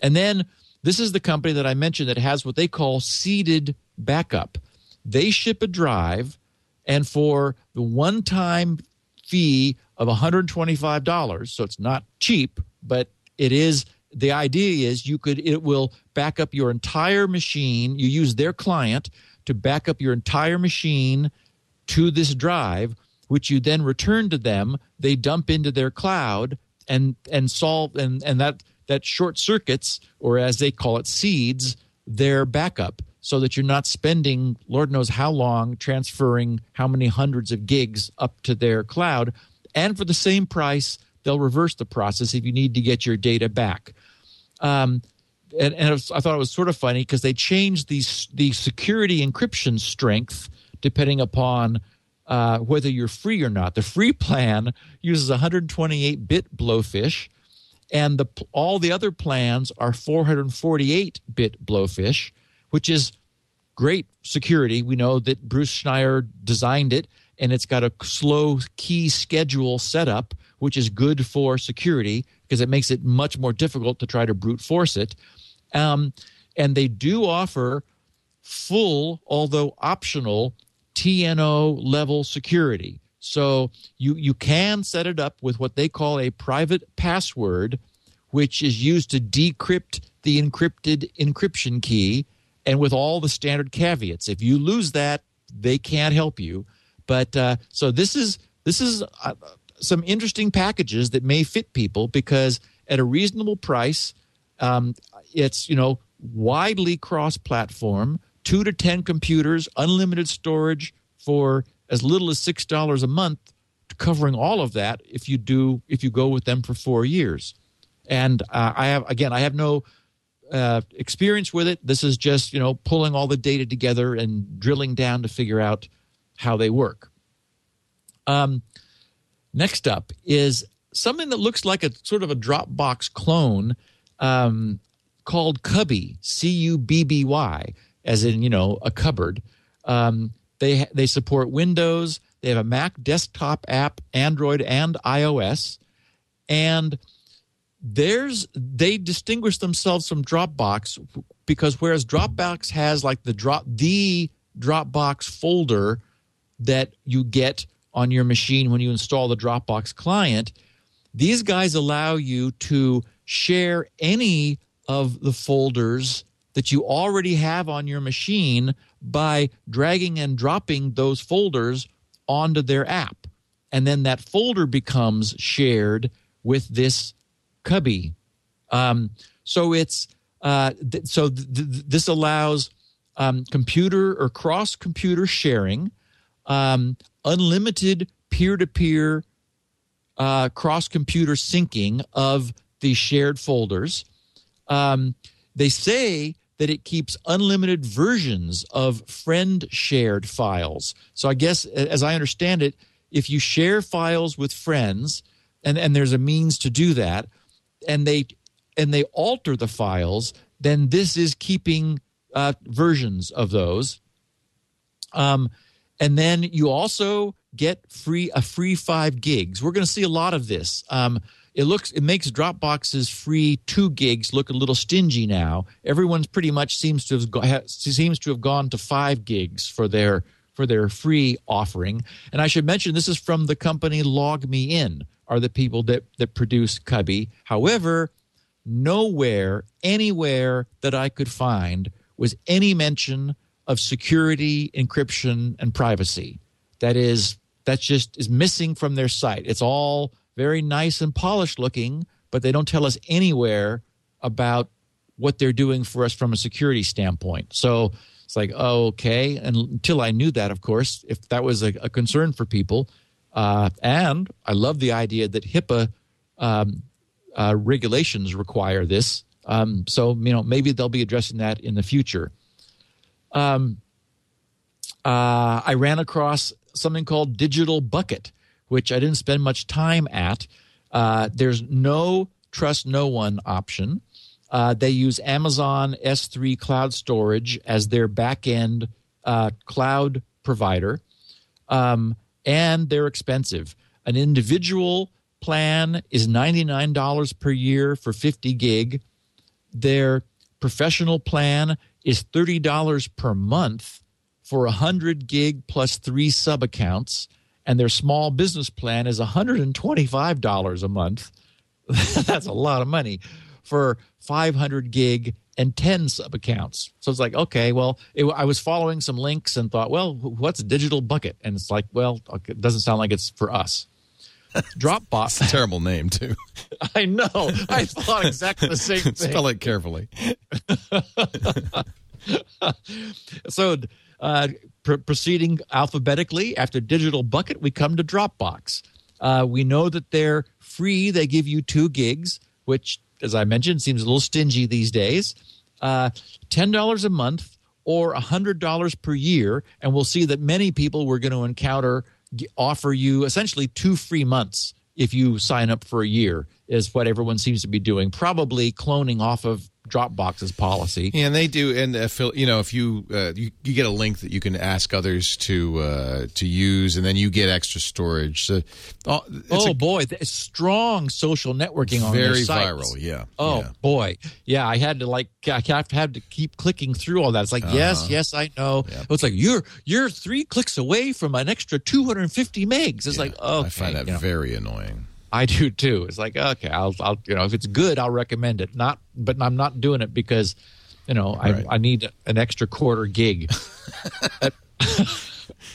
And then this is the company that I mentioned that has what they call seeded backup. They ship a drive, and for the one time fee of $125, so it's not cheap, but it is the idea is you could it will back up your entire machine. You use their client to back up your entire machine to this drive which you then return to them. They dump into their cloud and and solve and and that that short circuits or as they call it seeds their backup so that you're not spending Lord knows how long transferring how many hundreds of gigs up to their cloud. And for the same price, they'll reverse the process if you need to get your data back. Um, and, and was, I thought it was sort of funny because they changed the the security encryption strength depending upon uh, whether you're free or not. The free plan uses 128 bit blowfish, and the all the other plans are 448 bit blowfish, which is great security. We know that Bruce Schneier designed it, and it's got a slow key schedule setup, which is good for security because it makes it much more difficult to try to brute force it. Um, and they do offer full, although optional, TNO level security. So you you can set it up with what they call a private password, which is used to decrypt the encrypted encryption key, and with all the standard caveats. If you lose that, they can't help you. But uh, so this is this is uh, some interesting packages that may fit people because at a reasonable price, um, it's you know widely cross-platform, two to ten computers, unlimited storage for as little as six dollars a month, covering all of that. If you do, if you go with them for four years, and uh, I have again, I have no uh, experience with it. This is just you know pulling all the data together and drilling down to figure out how they work. Um, next up is something that looks like a sort of a Dropbox clone um, called Cubby, C U B B Y, as in you know a cupboard. Um, they they support Windows. They have a Mac desktop app, Android and iOS, and there's they distinguish themselves from Dropbox because whereas Dropbox has like the drop the Dropbox folder that you get on your machine when you install the Dropbox client, these guys allow you to share any of the folders that you already have on your machine by dragging and dropping those folders onto their app. And then that folder becomes shared with this cubby. Um, so it's uh, th- so th- th- this allows um, computer or cross computer sharing, um, unlimited peer to peer cross computer syncing of the shared folders. Um, they say that it keeps unlimited versions of friend shared files. So I guess, as I understand it, if you share files with friends, and, and there's a means to do that, and they and they alter the files, then this is keeping uh, versions of those. Um, and then you also get free a free five gigs. We're going to see a lot of this. Um, it looks it makes Dropbox's free two gigs look a little stingy now. Everyone's pretty much seems to have seems to have gone to five gigs for their for their free offering. And I should mention this is from the company LogMeIn are the people that that produce Cubby. However, nowhere anywhere that I could find was any mention of security, encryption, and privacy. That is that's just is missing from their site. It's all very nice and polished looking, but they don't tell us anywhere about what they're doing for us from a security standpoint. So it's like, oh, okay. And until I knew that, of course, if that was a, a concern for people, uh, and I love the idea that HIPAA um, uh, regulations require this. Um, so you know maybe they'll be addressing that in the future. Um, uh, I ran across something called Digital Bucket, which I didn't spend much time at. Uh, there's no trust no one option. Uh, they use Amazon S3 cloud storage as their backend cloud provider, um, and they're expensive. An individual plan is $99 per year for 50 gig. Their professional plan is $30 per month for 100 gig plus three sub accounts and their small business plan is $125 a month. [laughs] That's a lot of money for 500 gig and 10 sub accounts. So it's like, okay, well, it, I was following some links and thought, well, what's Digital Bucket? And it's like, well, it doesn't sound like it's for us. [laughs] Dropbox. It's a terrible name, too. [laughs] I know. I thought exactly the same [laughs] thing. Spell it carefully. so, uh, pr- proceeding alphabetically after Digital Bucket, we come to Dropbox. Uh, we know that they're free. They give you two gigs, which as I mentioned, seems a little stingy these days. Uh, Ten dollars a month or hundred dollars per year, and we'll see that many people we're going to encounter offer you essentially two free months if you sign up for a year. Is what everyone seems to be doing. Probably cloning off of Dropbox's policy. And they do, and uh, Phil, you know, if you, uh, you you get a link that you can ask others to uh, to use, and then you get extra storage. So, uh, it's oh a boy, strong social networking on very viral. Yeah. Oh yeah. boy, yeah. I had to like I had to keep clicking through all that. It's like Uh-huh. yes, yes, I know. It's like you're you're three clicks away from an extra 250 megs. It's like oh, okay, I find that you know, very annoying. I do too. It's like okay, I'll I'll you know if it's good, I'll recommend it. Not, but I'm not doing it because you know I Right. I need an extra quarter gig. [laughs]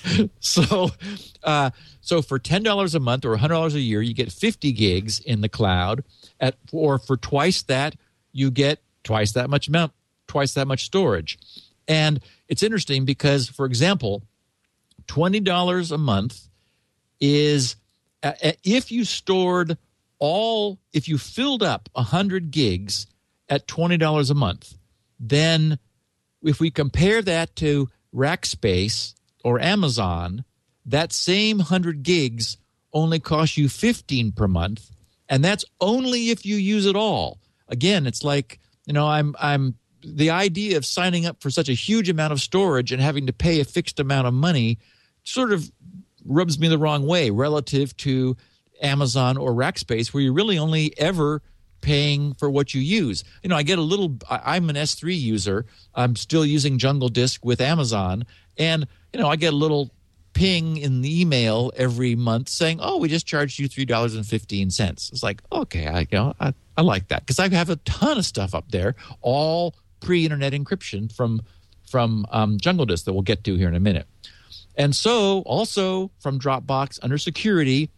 [laughs] so uh, so for ten dollars a month or hundred dollars a year, you get fifty gigs in the cloud. At or for twice that, you get twice that much amount, twice that much storage. And it's interesting because, for example, twenty dollars a month is uh, uh, if you stored all if you filled up 100 gigs at $20 a month then if we compare that to Rackspace or Amazon that same 100 gigs only costs you 15 per month and that's only if you use it all. Again it's like you know i'm i'm the idea of signing up for such a huge amount of storage and having to pay a fixed amount of money sort of rubs me the wrong way relative to Amazon or Rackspace, where you're really only ever paying for what you use. You know, I get a little. I'm an S3 user. I'm still using Jungle Disk with Amazon, and you know, I get a little ping in the email every month saying, "Oh, we just charged you three dollars and fifteen cents." It's like, okay, I you know, I, I like that because I have a ton of stuff up there, all pre-internet encryption from from um, Jungle Disk that we'll get to here in a minute. And so, also from Dropbox under security,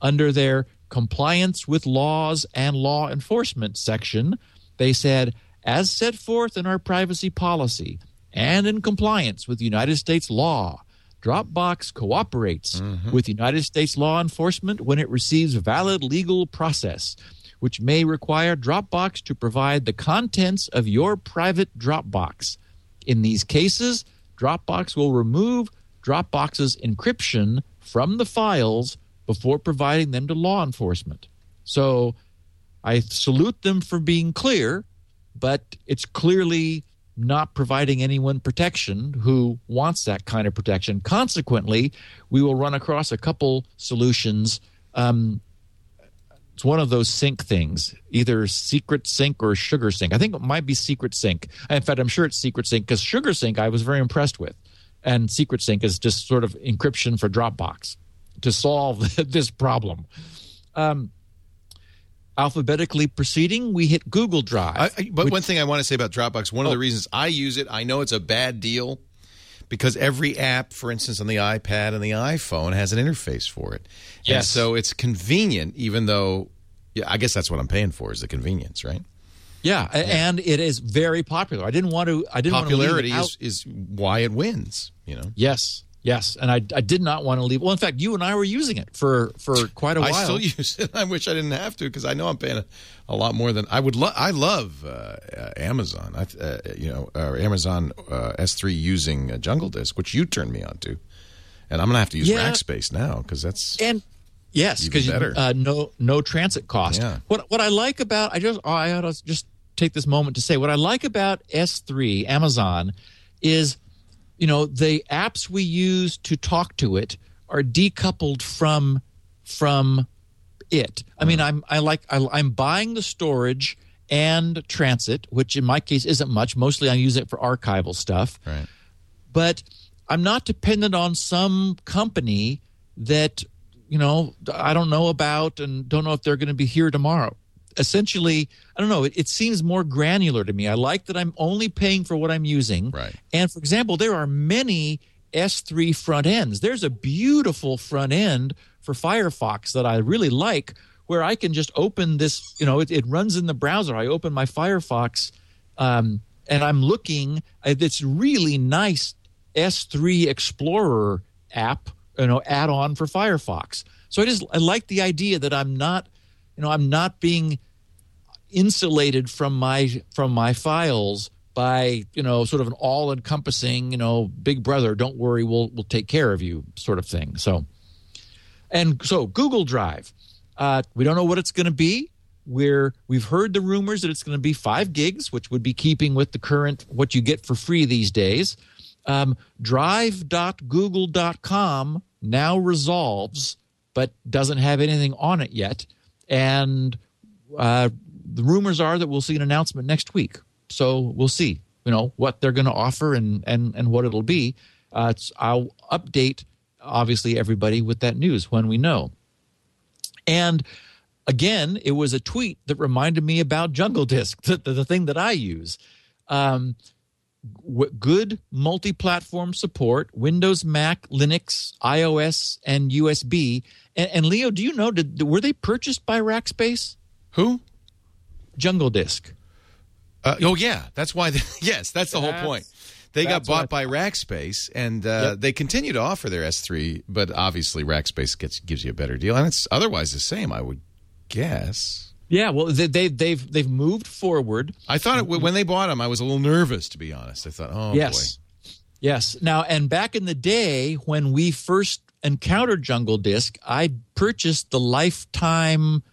under their compliance with laws and law enforcement section, they said, as set forth in our privacy policy and in compliance with United States law, Dropbox cooperates mm-hmm. with United States law enforcement when it receives valid legal process, which may require Dropbox to provide the contents of your private Dropbox. In these cases, Dropbox will remove Dropbox's encryption from the files before providing them to law enforcement. So I salute them for being clear, but it's clearly not providing anyone protection who wants that kind of protection. Consequently, we will run across a couple solutions. Um, it's one of those sync things, either secret sync or sugar sync. I think it might be secret sync. In fact, I'm sure it's secret sync because sugar sync I was very impressed with. And secret sync is just sort of encryption for Dropbox to solve [laughs] this problem. Um, alphabetically proceeding, we hit Google Drive. I, I, but which- one thing I want to say about Dropbox, one of the Oh. reasons I use it, I know it's a bad deal because every app, for instance, on the iPad and the iPhone, has an interface for it. And Yes. so it's convenient, even though, yeah, I guess that's what I'm paying for is the convenience, right? Yeah, a- and it is very popular. I didn't want to. I didn't Popularity want to leave it out. is, is why it wins, you know? Yes, yes, and I, I did not want to leave. Well, in fact, you and I were using it for for quite a while. I still [laughs] use it. I wish I didn't have to because I know I'm paying a, a lot more than I would. Lo- I love uh, uh, Amazon. I, uh, you know, uh, Amazon uh, S3 using uh, Jungle Disk, which you turned me on to, and I'm gonna have to use Yeah. Rackspace now because that's and yes, because uh, no no transit cost. Yeah. What what I like about I just I ought to just take this moment to say what I like about S3 Amazon is you know the apps we use to talk to it are decoupled from from it. I mean, I'm I like I, I'm buying the storage and transit, which in my case isn't much. Mostly, I use it for archival stuff right. but I'm not dependent on some company that you know I don't know about and don't know if they're going to be here tomorrow. Essentially, I don't know. It, it seems more granular to me. I like that I'm only paying for what I'm using. Right. And for example, there are many S3 front ends. There's a beautiful front end for Firefox that I really like, where I can just open this. You know, it, it runs in the browser. I open my Firefox um, and I'm looking at this really nice S3 Explorer app, you know, add-on for Firefox. So I just I like the idea that I'm not, you know, I'm not being insulated from my from my files by you know sort of an all encompassing you know big brother don't worry we'll we'll take care of you sort of thing. So and so google drive uh, we don't know what it's going to be. We're we've heard the rumors that it's going to be five gigs which would be keeping with the current what you get for free these days. Um, drive.google.com now resolves but doesn't have anything on it yet and uh, the rumors are that we'll see an announcement next week so we'll see, you know, what they're going to offer and and and what it'll be. Uh, I'll update obviously everybody with that news when we know. And again, it was a tweet that reminded me about Jungle Disk, [laughs] the, the, the thing that I use. Um, w- good multi-platform support: Windows, Mac, Linux, iOS, and USB. And, and Leo, do you know? Did were they purchased by Rackspace? Who? Jungle Disk. Uh, oh yeah, that's why. They, [laughs] yes, that's the whole point. They got that's what I bought by Rackspace, and uh, Yep. they continue to offer their S3, but obviously Rackspace gets gives you a better deal, and it's otherwise the same, I would guess. Yeah, well, they, they they've they've moved forward. I thought it, when they bought them, I was a little nervous to be honest. I thought, oh yes, yes. Now, and back in the day when we first encountered Jungle Disk, I purchased the lifetime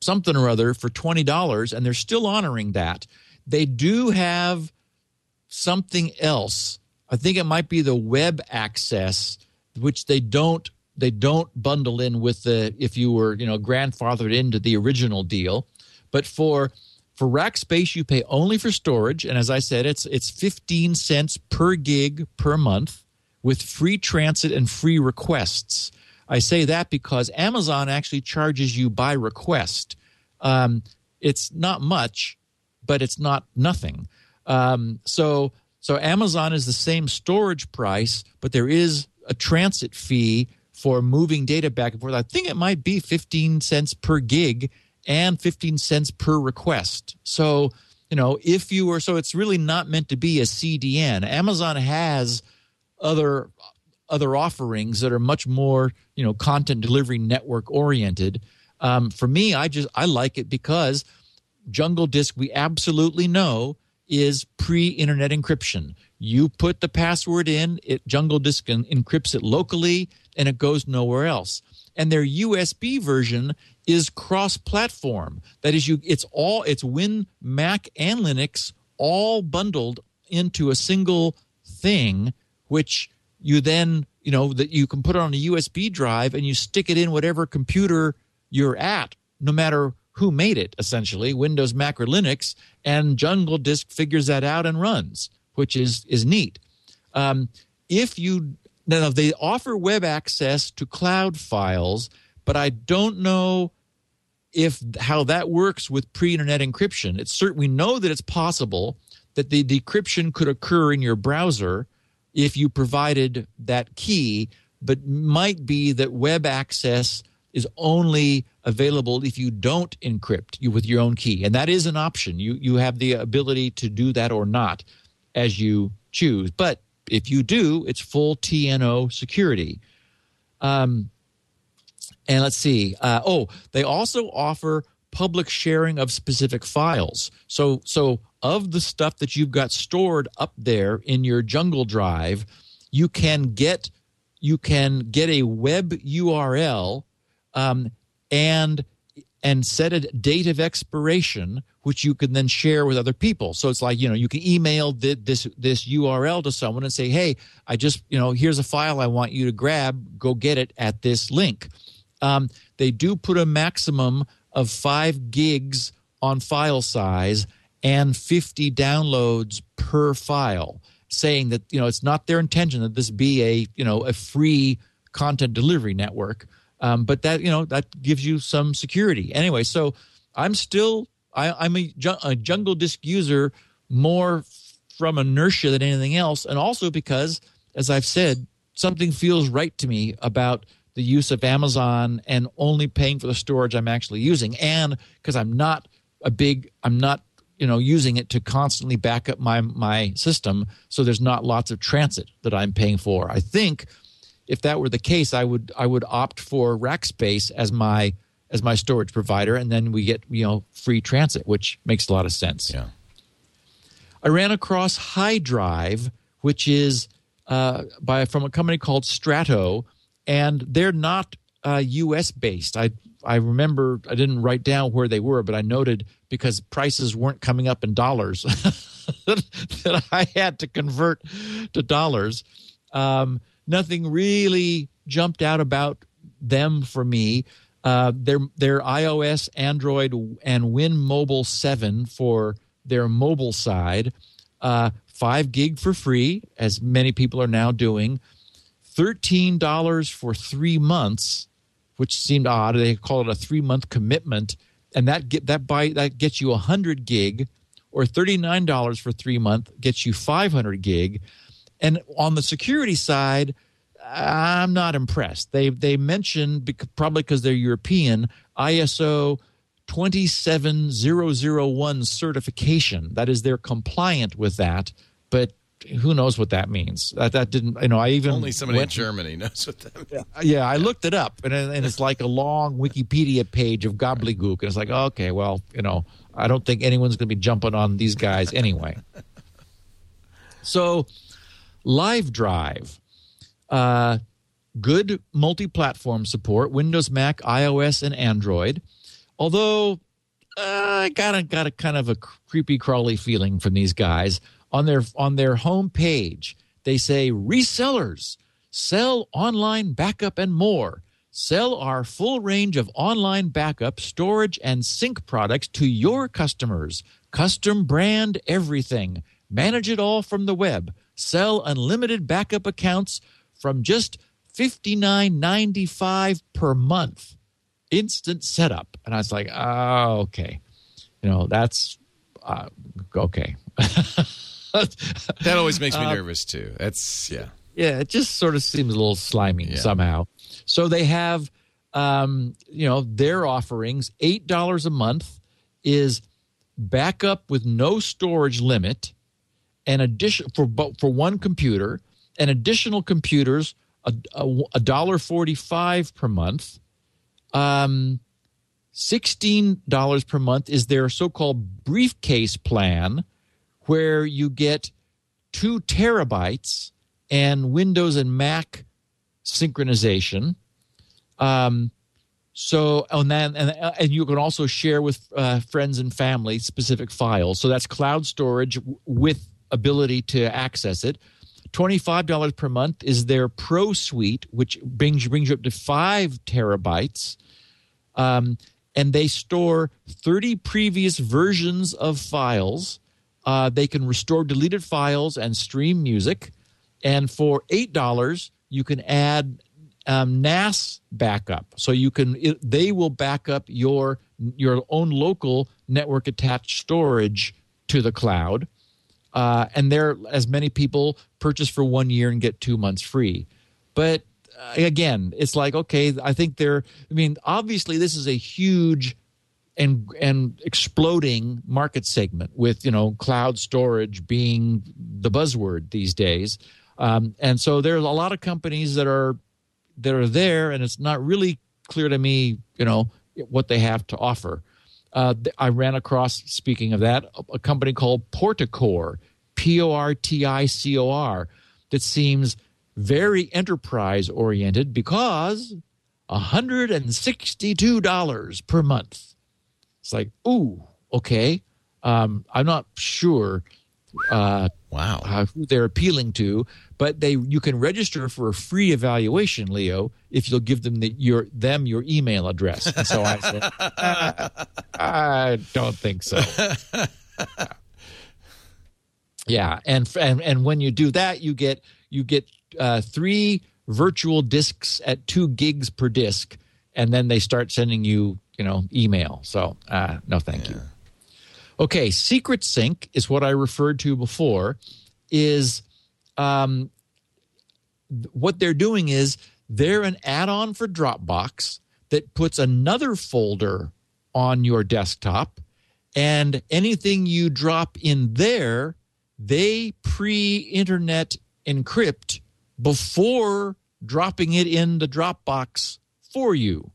something or other for twenty dollars, and they're still honoring that. They do have something else. I think it might be the web access, which they don't they don't bundle in with the if you were you know grandfathered into the original deal, but for for rack space you pay only for storage, and as I said, it's it's fifteen cents per gig per month with free transit and free requests. I say that because Amazon actually charges you by request. Um, it's not much, but it's not nothing. Um, so so Amazon is the same storage price, but there is a transit fee for moving data back and forth. I think it might be 15 cents per gig and 15 cents per request. So, you know, if you were so it's really not meant to be a CDN. Amazon has other other offerings that are much more, you know, content delivery network oriented. Um, for me, I just I like it because Jungle Disk, we absolutely know is pre-internet encryption. You put the password in, it Jungle Disk en- encrypts it locally, and it goes nowhere else. And their USB version is cross-platform. That is, you it's all it's Win, Mac, and Linux all bundled into a single thing, which you then you know that you can put it on a USB drive and you stick it in whatever computer you're at, no matter who made it, essentially, Windows, Mac, or Linux, and Jungle Disk figures that out and runs, which is is neat. Um, if you now they offer web access to cloud files, but I don't know if how that works with pre-internet encryption. It's certain we know that it's possible that the decryption could occur in your browser if you provided that key, but might be that web access is only available if you don't encrypt you with your own key. And that is an option. You you have the ability to do that or not as you choose. But if you do it's full tno security. Um, and let's see uh, oh they also offer public sharing of specific files. So so of the stuff that you've got stored up there in your jungle drive you can get you can get a web url um, and and set a date of expiration which you can then share with other people. So it's like you know you can email the, this this url to someone and say hey i just you know here's a file i want you to grab. Go get it at this link. Um, they do put a maximum of five gigs on file size and 50 downloads per file saying that you know it's not their intention that this be a you know a free content delivery network um, but that you know that gives you some security. Anyway so i'm still I, i'm a, a jungle disk user more from inertia than anything else. And also because as i've said something feels right to me about the use of amazon and only paying for the storage i'm actually using. And because i'm not a big i'm not you know using it to constantly back up my my system. So there's not lots of transit that i'm paying for. I think if that were the case i would i would opt for rackspace as my as my storage provider, and then we get you know free transit, which makes a lot of sense. Yeah. I ran across HiDrive, which is uh, by from a company called Strato, and they're not uh, U.S. based. I I remember I didn't write down where they were, but I noted because prices weren't coming up in dollars [laughs] that I had to convert to dollars. Um, nothing really jumped out about them for me. Uh, their their iOS, Android, and Win Mobile Seven for their mobile side. Uh, five gig for free, as many people are now doing. Thirteen dollars for three months, which seemed odd. They call it a three month commitment, and that get that buy that gets you hundred gig, or thirty nine dollars for three month gets you five hundred gig. And on the security side, I'm not impressed. They they mention probably because they're European ISO 27001 certification. That is, they're compliant with that, but who knows what that means? That that didn't, you know, I even only somebody went, in Germany knows what that means. Yeah, yeah I looked it up, and and it's like a long Wikipedia page of gobbledygook, and it's like, okay, well, you know, I don't think anyone's going to be jumping on these guys anyway. so, Livedrive, uh, good multi-platform support: Windows, Mac, iOS, and Android. Although uh, I got a got a kind of a creepy crawly feeling from these guys on their on their home page. They say resellers sell online backup and more. Sell our full range of online backup, storage, and sync products to your customers. Custom brand everything. Manage it all from the web. Sell unlimited backup accounts from just $59.95 per month instant setup. And I was like, oh, okay. You know, that's uh, okay. that always makes me uh, nervous too. That's, yeah. Yeah, it just sort of seems a little slimy yeah. somehow. So they have, um, you know, their offerings $8 a month is backup with no storage limit and addition for for one computer and additional computers a, dollar 45 per month um, $16 per month is their so called briefcase plan, where you get two terabytes and Windows and Mac synchronization. Um, so, and then, and, and you can also share with uh, friends and family specific files. So that's cloud storage with ability to access it. $25 per month is their Pro Suite, which brings, brings you up to five terabytes. Um, and they store 30 previous versions of files. Uh, they can restore deleted files and stream music. And for $8, you can add um, NAS backup. So you can, it, they will back up your, your own local network attached storage to the cloud. Uh, and there, as many people purchase for one year and get two months free. But uh, again, it's like okay, I think they're. I mean, obviously, this is a huge and and exploding market segment with you know cloud storage being the buzzword these days, um, and so there's a lot of companies that are that are there, and it's not really clear to me, you know, what they have to offer. Uh, I ran across, speaking of that, a company called Porticor, P O R T I C O R, that seems very enterprise oriented because $162 per month. It's like, ooh, okay. Um, I'm not sure uh, uh, who they're appealing to, but they you can register for a free evaluation, Leo, if you'll give them the, your them your email address. And so I said, [laughs] uh, I don't think so. [laughs] yeah, and and and when you do that, you get you get uh, three virtual disks at two gigs per disk, and then they start sending you, you know, email. So, uh, no, thank yeah. you. Okay, Secret Sync is what I referred to before. Is um, what they're doing is they're an add-on for Dropbox that puts another folder on your desktop, and anything you drop in there, they pre-internet encrypt before dropping it in the Dropbox for you.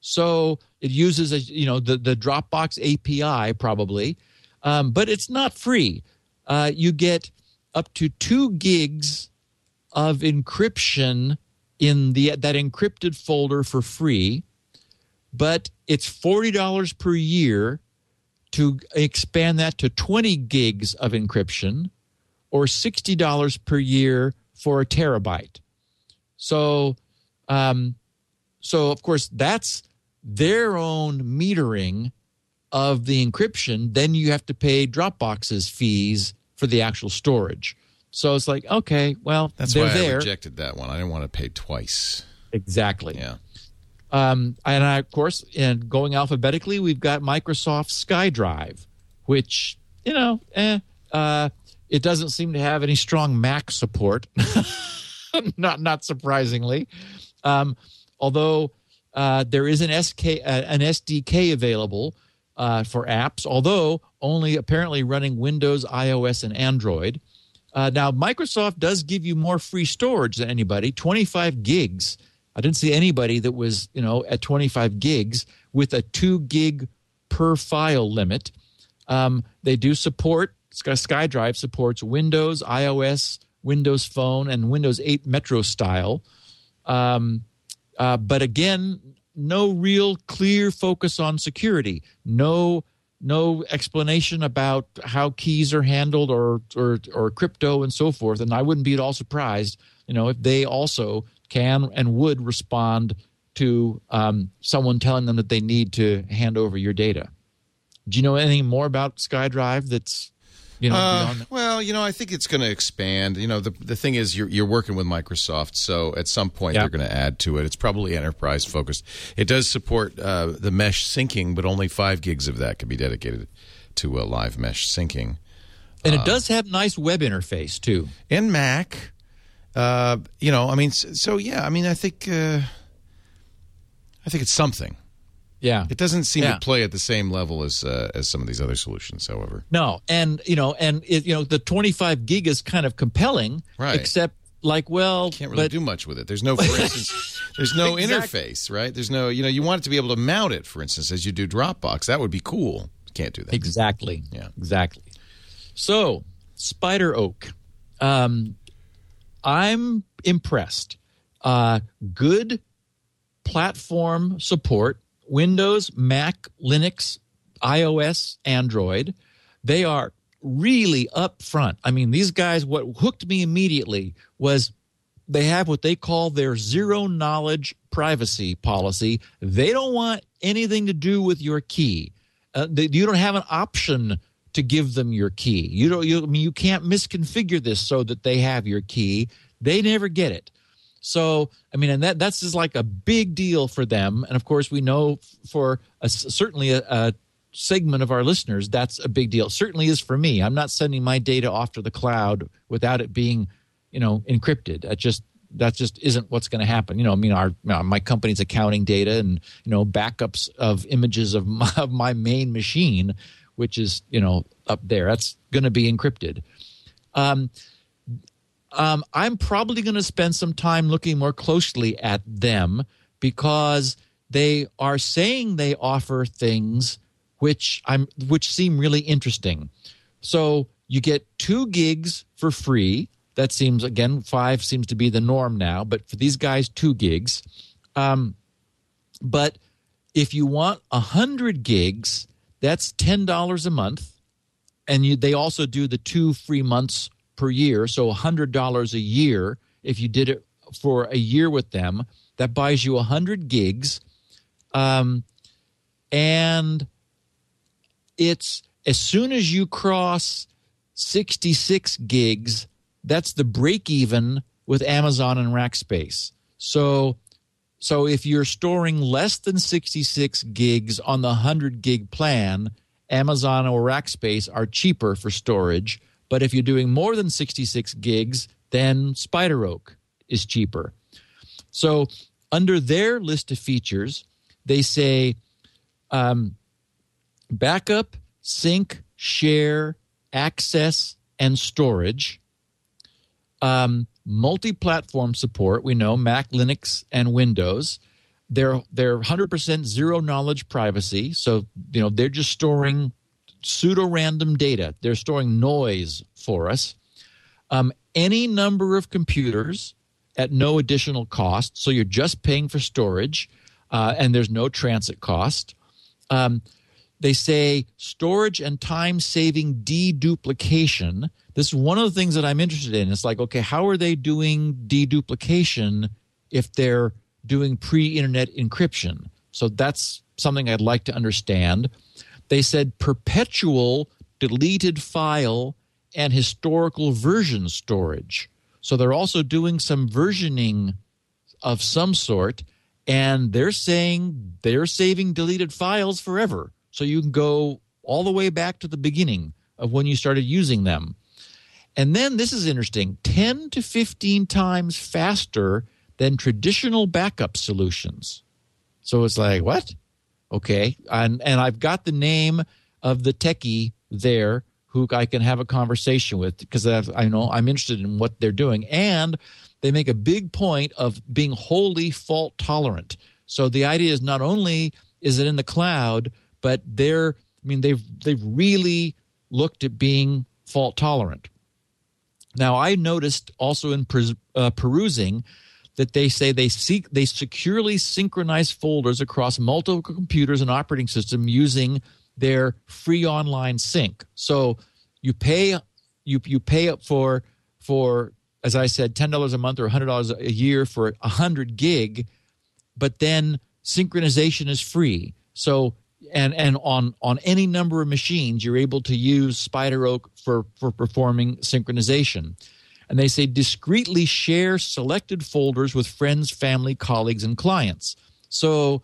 So it uses a, you know the the Dropbox API probably, um, but it's not free. Uh, you get up to two gigs of encryption in the that encrypted folder for free, but it's forty dollars per year to expand that to twenty gigs of encryption, or sixty dollars per year for a terabyte. So, um, so of course that's their own metering of the encryption. Then you have to pay Dropbox's fees for the actual storage. So it's like, okay, well, That's they're why there. I rejected that one. I didn't want to pay twice. exactly. Yeah. Um, and I, of course, and going alphabetically, we've got Microsoft SkyDrive, which you know, eh, uh, it doesn't seem to have any strong Mac support. [laughs] not not surprisingly, um, although uh, there is an SK uh, an SDK available uh, for apps, although only apparently running Windows, iOS, and Android. Uh, now, Microsoft does give you more free storage than anybody, 25 gigs. I didn't see anybody that was, you know, at 25 gigs with a two gig per file limit. Um, they do support SkyDrive supports Windows, iOS, Windows Phone, and Windows 8 Metro style. Um, uh, but again, no real clear focus on security. No, no explanation about how keys are handled or or or crypto and so forth. And I wouldn't be at all surprised, you know, if they also can and would respond to um, someone telling them that they need to hand over your data. Do you know anything more about SkyDrive that's you know Uh, well, you know, I think it's going to expand. You know, the the thing is, you're you're working with Microsoft, so at some point they're going to add to it. It's probably enterprise focused. It does support uh, the mesh syncing, but only five gigs of that can be dedicated to a live mesh syncing. And it does have nice web interface too. in Mac. Uh, you know, I mean, so, so yeah, I mean, I think uh, I think it's something. Yeah. It doesn't seem Yeah. to play at the same level as uh, as some of these other solutions, however. No, and you know, and it, you know, the 25 gig is kind of compelling, Right. Except, like, well, you Can't really but do much with it. There's no, for instance, [laughs] there's no Exactly. interface, right? There's no, you know, you want it to be able to mount it, for instance, as you do Dropbox. That would be cool. Can't do that. exactly, Yeah. exactly. So, SpiderOak, um, I'm impressed. Uh, good platform support: Windows, Mac, Linux, iOS, Android. They are really upfront. I mean, these guys. What hooked me immediately was they have what they call their zero knowledge privacy policy. They don't want anything to do with your key. Uh, they, you don't have an option to give them your key. You don't. You, I mean, you can't misconfigure this so that they have your key. They never get it. So, I mean, and that that's just like a big deal for them. And of course, we know for a, certainly a, a segment of our listeners, that's a big deal. Certainly is for me. I'm not sending my data off to the cloud without it being, you know, encrypted. That just that just isn't what's going to happen. You know, I mean, our my company's accounting data and you know backups of images of my, of my main machine, which is you know up there. That's going to be encrypted. Um, um, I'm probably going to spend some time looking more closely at them because they are saying they offer things which I'm which seem really interesting. So you get two gigs for free. That seems again five seems to be the norm now, but for these guys, two gigs. Um, but if you want a hundred gigs, that's ten dollars a month and you, they also do the two free months per year so $100 a year if you did it for a year with them that buys you 100 gigs um, and it's as soon as you cross 66 gigs that's the break even with amazon and rackspace so so if you're storing less than 66 gigs on the 100 gig plan, Amazon or Rackspace are cheaper for storage. But if you're doing more than 66 gigs, then Spider Oak is cheaper. So under their list of features, they say um, backup, sync, share, access, and storage. Um, multi-platform support. We know Mac, Linux, and Windows. they're they're 100% zero knowledge privacy. So you know they're just storing pseudo random data. They're storing noise for us. Um, any number of computers at no additional cost. So you're just paying for storage, uh, and there's no transit cost. Um, they say storage and time saving deduplication. This is one of the things that I'm interested in. It's like, okay, how are they doing deduplication if they're doing pre internet encryption? So that's something I'd like to understand. They said perpetual deleted file and historical version storage. So they're also doing some versioning of some sort, and they're saying they're saving deleted files forever. So you can go all the way back to the beginning of when you started using them. And then this is interesting 10 to 15 times faster than traditional backup solutions. So it's like, what? Okay. And, and I've got the name of the techie there who I can have a conversation with because I know I'm interested in what they're doing. And they make a big point of being wholly fault tolerant. So the idea is not only is it in the cloud, but they're I mean they've they've really looked at being fault tolerant. Now I noticed also in uh, perusing that they say they seek they securely synchronize folders across multiple computers and operating system using their free online sync. So you pay you you pay up for for as I said ten dollars a month or hundred dollars a year for hundred gig, but then synchronization is free. So and and on on any number of machines you're able to use SpiderOak for for performing synchronization. And they say discreetly share selected folders with friends, family, colleagues, and clients. So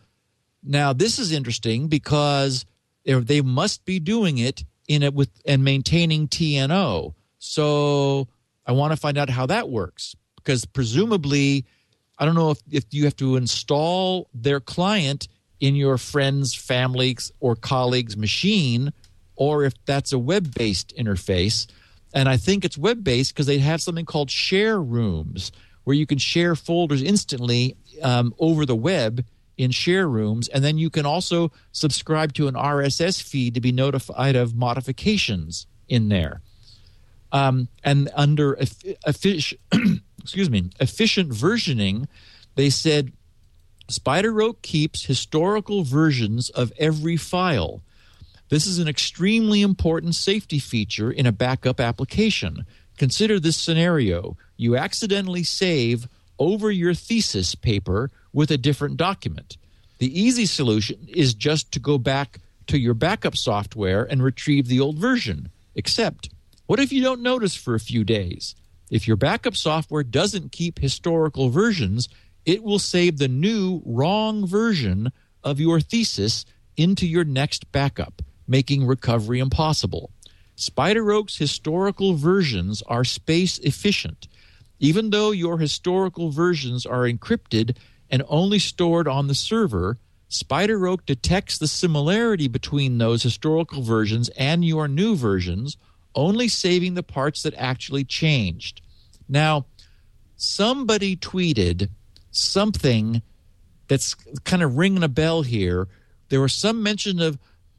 now this is interesting because they must be doing it in it with and maintaining TNO. So I want to find out how that works because presumably I don't know if, if you have to install their client in your friend's, family's, or colleague's machine, or if that's a web based interface. And I think it's web based because they have something called share rooms where you can share folders instantly um, over the web in share rooms. And then you can also subscribe to an RSS feed to be notified of modifications in there. Um, and under efficient, [clears throat] excuse me, efficient versioning, they said SpiderOak keeps historical versions of every file. This is an extremely important safety feature in a backup application. Consider this scenario. You accidentally save over your thesis paper with a different document. The easy solution is just to go back to your backup software and retrieve the old version. Except, what if you don't notice for a few days? If your backup software doesn't keep historical versions, it will save the new wrong version of your thesis into your next backup, making recovery impossible. SpiderOak's historical versions are space efficient. Even though your historical versions are encrypted and only stored on the server, SpiderOak detects the similarity between those historical versions and your new versions, only saving the parts that actually changed. Now, somebody tweeted something that's kind of ringing a bell here. There was some mention of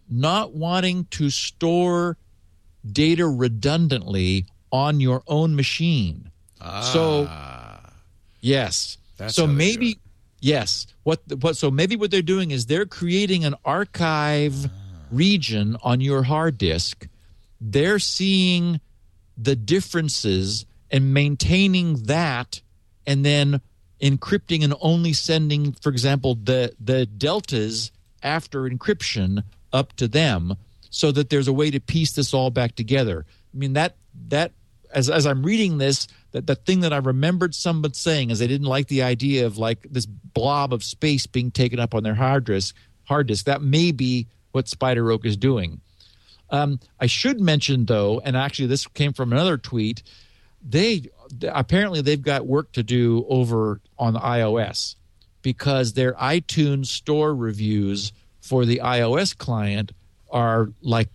not wanting to store data redundantly on your own machine. Ah, so, yes. so maybe, yes. What, what? So maybe what they're doing is they're creating an archive ah. region on your hard disk. They're seeing the differences and maintaining that, and then encrypting and only sending, for example, the the deltas after encryption up to them, so that there's a way to piece this all back together. I mean that that as as I'm reading this, that the thing that I remembered someone saying is they didn't like the idea of like this blob of space being taken up on their hard disk. Hard disk that may be what SpiderOak is doing. Um, I should mention though, and actually this came from another tweet they apparently they've got work to do over on iOS because their iTunes store reviews for the iOS client are like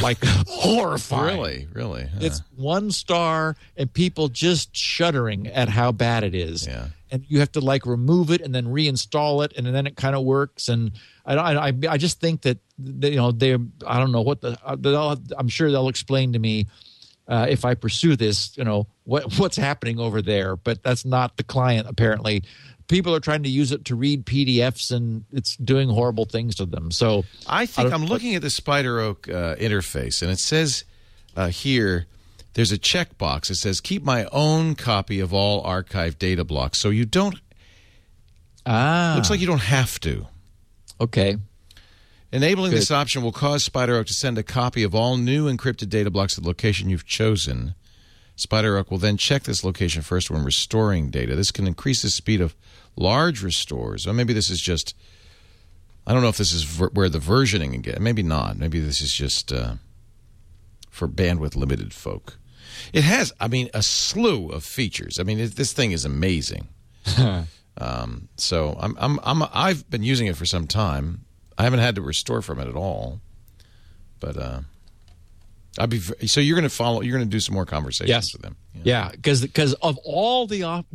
like [laughs] horrifying. Really, really, huh. it's one star, and people just shuddering at how bad it is. Yeah. and you have to like remove it and then reinstall it, and then it kind of works. And I, I, I just think that they, you know they, I don't know what the, uh, I'm sure they'll explain to me uh, if I pursue this, you know what [laughs] what's happening over there. But that's not the client apparently. People are trying to use it to read PDFs, and it's doing horrible things to them. So I think I am looking at the SpiderOak uh, interface, and it says uh, here there's a checkbox that says keep my own copy of all archived data blocks. So you don't. Ah, looks like you don't have to. Okay. Enabling Good. this option will cause SpiderOak to send a copy of all new encrypted data blocks to the location you've chosen. SpiderOak will then check this location first when restoring data. This can increase the speed of large restores. Or maybe this is just. I don't know if this is ver- where the versioning again. Maybe not. Maybe this is just uh, for bandwidth limited folk. It has, I mean, a slew of features. I mean, it, this thing is amazing. [laughs] um, so I'm, I'm, I'm, I've been using it for some time. I haven't had to restore from it at all. But uh, I'll be so you're going to follow. You're going to do some more conversations yes. with them. Yeah, because yeah, because of all the of,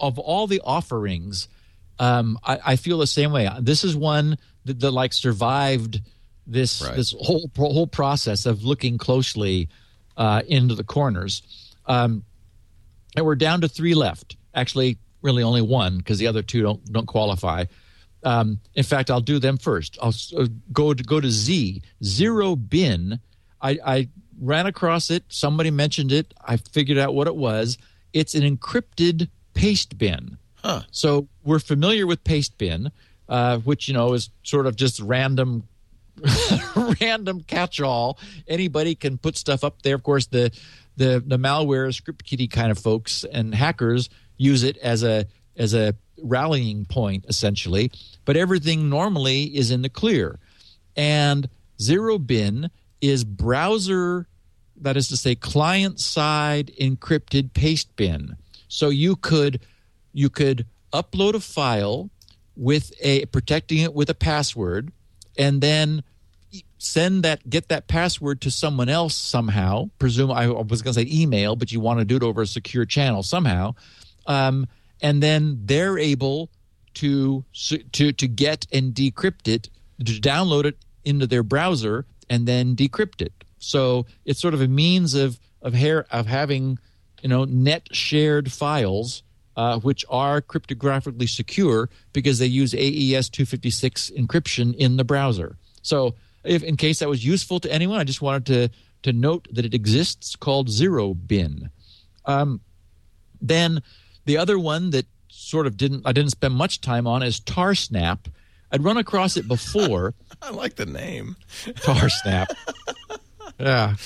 of all the offerings, um, I, I, feel the same way. This is one that, that like survived this right. this whole whole process of looking closely uh, into the corners. Um, and we're down to three left. Actually, really only one because the other two don't don't qualify. Um, in fact, I'll do them first. I'll uh, go to go to Z ZeroBin. I, I ran across it. Somebody mentioned it. I figured out what it was. It's an encrypted paste bin. Huh. So we're familiar with Pastebin, uh, which you know is sort of just random, [laughs] random catch-all. Anybody can put stuff up there. Of course, the the the malware script kiddie kind of folks and hackers use it as a as a rallying point essentially but everything normally is in the clear and ZeroBin is browser that is to say client side encrypted paste bin. So you could you could upload a file with a protecting it with a password and then send that get that password to someone else somehow. Presume i was going to say email but you want to do it over a secure channel somehow. Um, and then they're able to to to get and decrypt it, to download it into their browser and then decrypt it. So it's sort of a means of of hair of having you know net shared files uh, which are cryptographically secure because they use AES 256 encryption in the browser. So if in case that was useful to anyone, I just wanted to to note that it exists called ZeroBin. Um, then the other one that sort of didn't I didn't spend much time on is Tarsnap. I'd run across it before. [laughs] I like the name. Tarsnap. [laughs] yeah.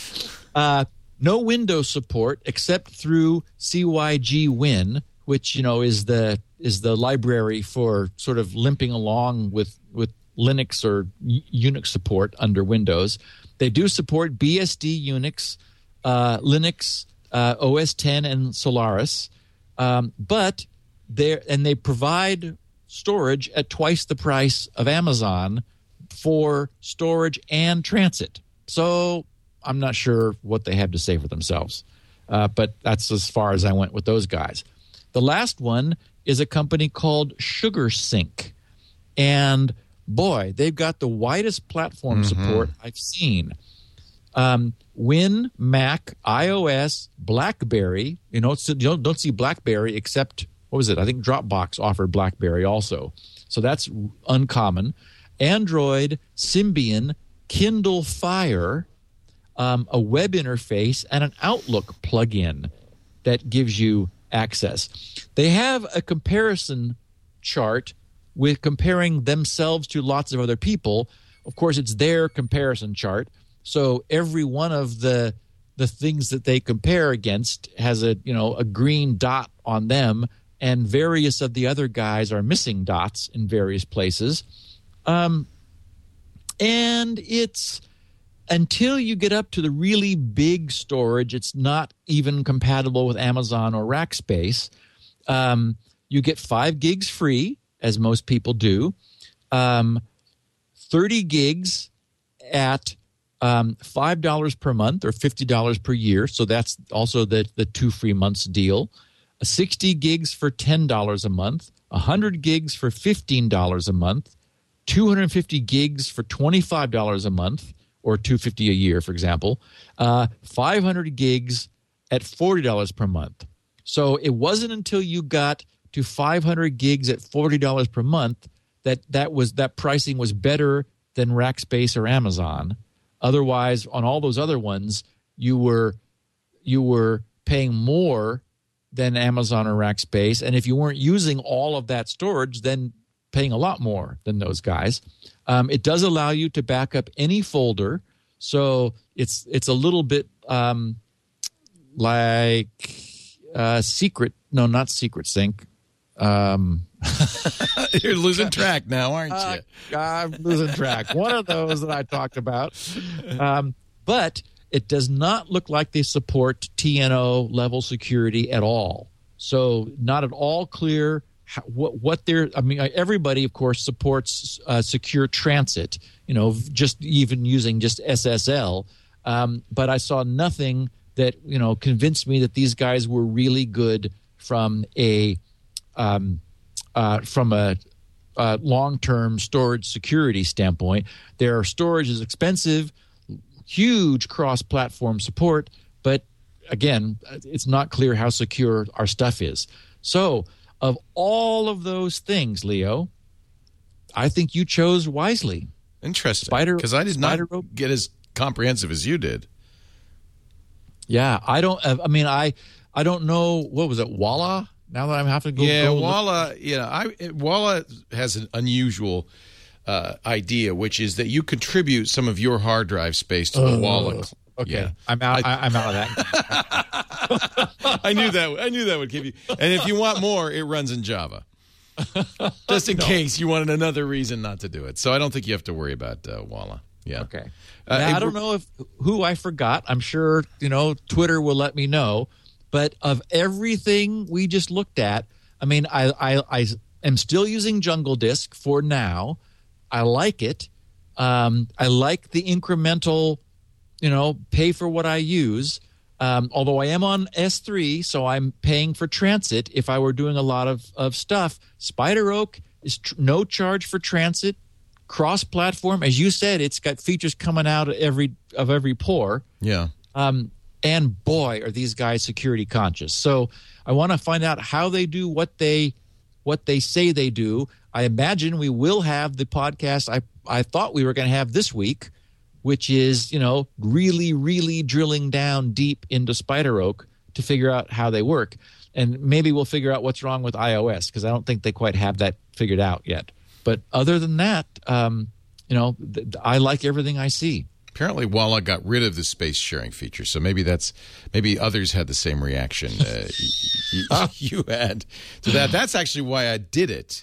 Uh, no Windows support except through Cygwin, which you know is the is the library for sort of limping along with with Linux or Unix support under Windows. They do support BSD Unix, uh, Linux, uh, OS 10, and Solaris. Um, but they and they provide storage at twice the price of Amazon for storage and transit. So I'm not sure what they have to say for themselves, uh, but that's as far as I went with those guys. The last one is a company called Sugar SugarSync, and boy, they've got the widest platform mm-hmm. support I've seen. Um, Win, Mac, iOS, BlackBerry. You know, you don't, don't see BlackBerry except what was it? I think Dropbox offered BlackBerry also. So that's uncommon. Android, Symbian, Kindle Fire, um, a web interface, and an Outlook plugin that gives you access. They have a comparison chart with comparing themselves to lots of other people. Of course, it's their comparison chart. So every one of the the things that they compare against has a you know a green dot on them, and various of the other guys are missing dots in various places. Um, and it's until you get up to the really big storage, it's not even compatible with Amazon or Rackspace. Um, you get five gigs free, as most people do. Um, 30 gigs at um, $5 per month or $50 per year. So that's also the, the two free months deal. 60 gigs for $10 a month, 100 gigs for $15 a month, 250 gigs for $25 a month, or 250 a year, for example, uh, 500 gigs at $40 per month. So it wasn't until you got to 500 gigs at $40 per month that that was that pricing was better than Rackspace or Amazon. Otherwise, on all those other ones, you were you were paying more than Amazon or Rackspace, and if you weren't using all of that storage, then paying a lot more than those guys. Um, it does allow you to back up any folder, so it's it's a little bit um, like uh, secret. No, not secret sync. Um, [laughs] You're losing track now, aren't you? uh, I'm losing track. One of those that I talked about. Um, but it does not look like they support TNO level security at all. So, not at all clear how, what what they're. I mean, everybody, of course, supports uh, secure transit. You know, just even using just SSL. Um, but I saw nothing that you know convinced me that these guys were really good from a um, uh, from a, a long-term storage security standpoint. Their storage is expensive, huge cross-platform support, but again, it's not clear how secure our stuff is. So, of all of those things, Leo, I think you chose wisely. Interesting. Spider- because I did not Rope- get as comprehensive as you did. Yeah, I don't. I mean, I I don't know what was it, Wuala. Now that I'm having to go, yeah, go look- Wuala. Yeah, I Wuala has an unusual uh, idea, which is that you contribute some of your hard drive space to the Wuala. Okay, Yeah. I'm out. I, am out of that. [laughs] I knew that. I knew that would give you. And if you want more, it runs in Java. [laughs] Just in case you wanted another reason not to do it. So I don't think you have to worry about uh, Wuala. Yeah. Okay. Uh, Now, I don't know if who I forgot. I'm sure you know Twitter will let me know. But of everything we just looked at, I mean, I I, I am still using Jungle Disk for now. I like it. Um, I like the incremental, you know, pay for what I use. Um, although I am on S3, so I'm paying for transit. If I were doing a lot of, of stuff, SpiderOak is tr- no charge for transit cross-platform. As you said, it's got features coming out of every of every pore. Yeah. Um, and boy, are these guys security conscious. So I want to find out how they do what they what they say they do. I imagine we will have the podcast I I thought we were going to have this week, which is you know really really drilling down deep into SpiderOak to figure out how they work, and maybe we'll figure out what's wrong with iOS because I don't think they quite have that figured out yet. But other than that, um, you know, th- I like everything I see. Apparently, Wuala got rid of the space sharing feature, so maybe that's maybe others had the same reaction uh, y- y- [laughs] you had to that. That's actually why I did it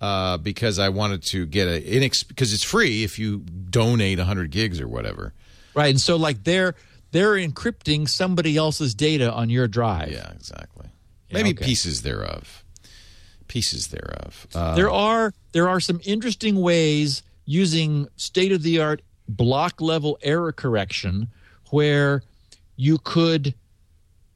uh, because I wanted to get a inex- because it's free if you donate 100 gigs or whatever. Right, and so like they're they're encrypting somebody else's data on your drive. Yeah, exactly. Maybe okay. pieces thereof. Pieces thereof. Uh, There are there are some interesting ways using state of the art block level error correction where you could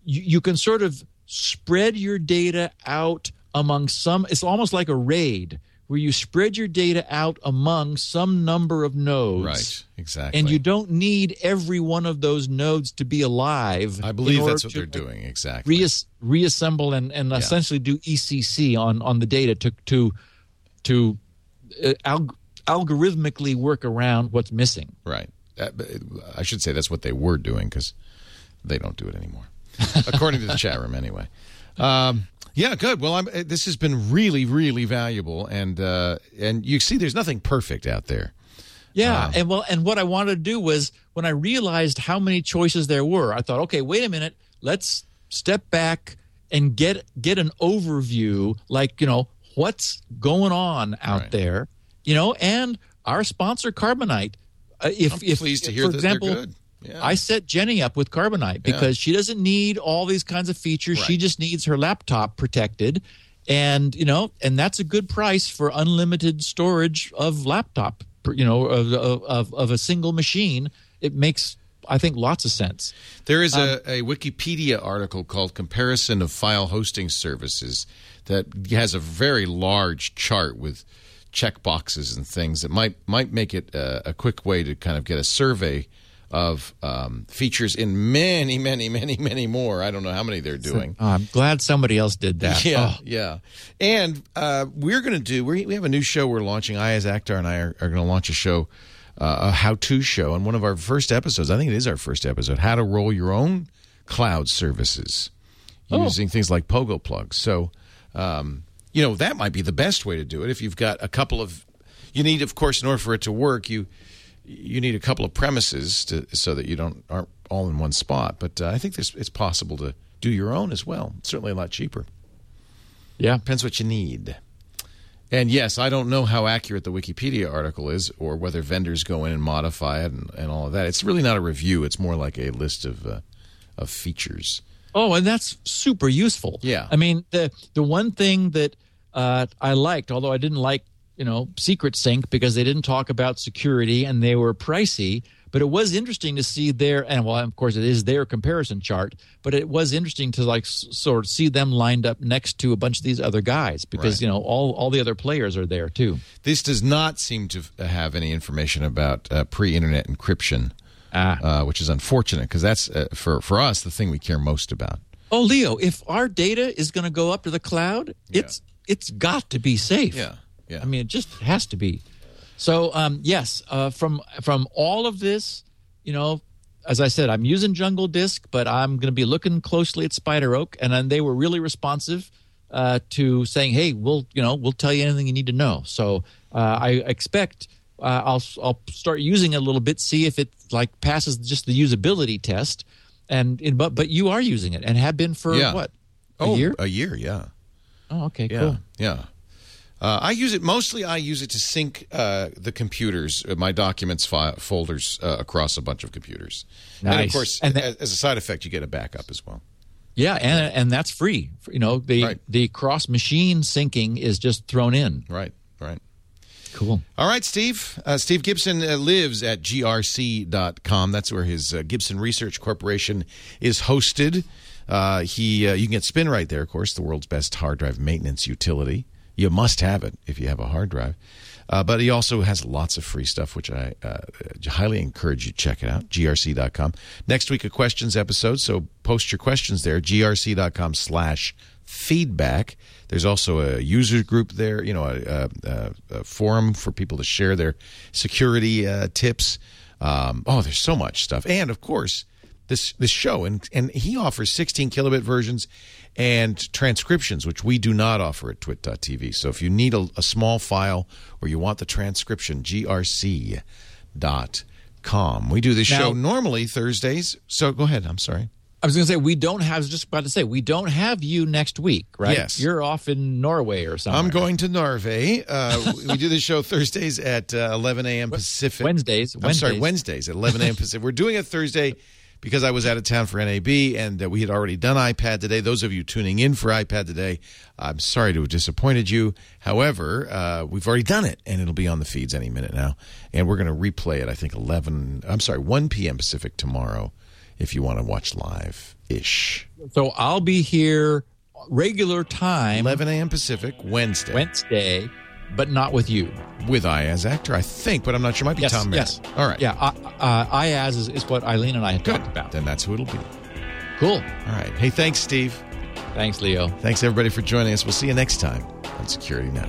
you, you can sort of spread your data out among some it's almost like a raid where you spread your data out among some number of nodes right. Exactly. and you don't need every one of those nodes to be alive. I believe that's what they're doing. Exactly. Reas- reassemble and, and essentially do ECC on, on the data to to to uh, alg- algorithmically work around what's missing. Right. That- I should say that's what they were doing because they don't do it anymore, [laughs] according to the chat room, anyway. Um, yeah, good. Well, I'm, uh, this has been really, really valuable, and uh, and you see, there's nothing perfect out there. Yeah, and well, and what I wanted to do was when I realized how many choices there were, I thought, okay, wait a minute, let's step back and get get an overview, like you know what's going on out Right. there, you know, and our sponsor Carbonite. Uh, if I'm if pleased to hear for that they're example, good. Yeah. I set Jenny up with Carbonite because she doesn't need all these kinds of features. She just needs her laptop protected. And, you know, and that's a good price for unlimited storage of laptop, you know, of, of, of a single machine. It makes I think lots of sense. There is a, um, a Wikipedia article called Comparison of File Hosting Services that has a very large chart with check boxes and things that might might make it a, a quick way to kind of get a survey of um, features in many, many, many, many more. I don't know how many they're doing. Oh, I'm glad somebody else did that. Yeah, Oh, yeah. And uh, we're going to do, we we have a new show we're launching. Iyaz Akhtar and I are, are going to launch a show, uh, a how to show. And one of our first episodes, I think it is our first episode, how to roll your own cloud services using things like Pogoplugs. So, um, you know, that might be the best way to do it. If you've got a couple of, you need, of course, in order for it to work, you you need a couple of premises to, so that you don't aren't all in one spot. But uh, I think it's possible to do your own as well. certainly a lot cheaper. yeah. Depends what you need. And yes, I don't know how accurate the Wikipedia article is or whether vendors go in and modify it and, and all of that. It's really not a review. It's more like a list of uh, of features. Oh, and that's super useful. Yeah. I mean, the the one thing that uh, I liked, although I didn't like, you know, Secret Sync because they didn't talk about security and they were pricey. But it was interesting to see their, and well, of course, it is their comparison chart. But it was interesting to like s- sort of see them lined up next to a bunch of these other guys because Right. you know all all the other players are there too. This does not seem to have any information about uh, pre-internet encryption, Ah. uh, which is unfortunate because that's uh, for for us the thing we care most about. Oh, Leo, if our data is going to go up to the cloud, it's it's got to be safe. Yeah, yeah. I mean, it just has to be. So, um, yes, uh, from from all of this, you know, as I said, I'm using Jungle Disk, but I'm going to be looking closely at SpiderOak, and then they were really responsive uh, to saying, "Hey, we'll you know we'll tell you anything you need to know." So uh, I expect. Uh, I'll I'll start using it a little bit, see if it like passes just the usability test, and it, but but you are using it and have been for Yeah. what a oh, year? A year, yeah. Oh, okay, Yeah, cool. yeah. Uh, I use it mostly. I use it to sync uh, the computers, uh, my documents folders uh, across a bunch of computers. Nice. And of course, And that- as, as a side effect, you get a backup as well. Yeah, and and that's free. You know, the Right. the cross machine syncing is just thrown in. Right, right. Cool. All right, Steve. Uh, Steve Gibson uh, lives at grc.com. That's where his uh, Gibson Research Corporation is hosted. Uh, he, uh, you can get SpinRite there, of course, the world's best hard drive maintenance utility. You must have it if you have a hard drive. Uh, but he also has lots of free stuff, which I uh, highly encourage you to check it out. grc.com. Next week, a questions episode, so post your questions there. grc.com slash feedback. There's also a user group there, you know, a, a, a forum for people to share their security uh, tips. Um, oh, there's so much stuff, and of course, this this show, and and he offers 16 kilobit versions and transcriptions, which we do not offer at twit.tv. So if you need a, a small file or you want the transcription, grc.com. We do this Now- show normally Thursdays. So go ahead. I'm sorry. I was going to say we don't have. I was just about to say we don't have you next week, right? Yes. You're off in Norway or something. I'm going to Norway. Uh, we do the show Thursdays at uh, 11 a.m. Pacific. Wednesdays. I'm sorry, Wednesdays. Wednesdays at 11 a.m. [laughs] Pacific. We're doing it Thursday because I was out of town for NAB and uh, we had already done iPad today. Those of you tuning in for iPad today, I'm sorry to have disappointed you. However, uh, we've already done it and it'll be on the feeds any minute now. And we're going to replay it, I think, 11, I'm sorry, 1 p.m. Pacific tomorrow if you want to watch live ish. So I'll be here regular time 11 a.m. Pacific, Wednesday. Wednesday, but not with you. with Iyaz Akhtar, I think, but I'm not sure. Might be Yes. Tom Merritt. yes. All right. Yeah. Uh, uh, Iyaz is, is what Eileen and I had Good. talked about. Then that's who it'll be. Cool. All right. Hey, thanks, Steve. Thanks, Leo. Thanks, everybody, for joining us. We'll see you next time on Security Now.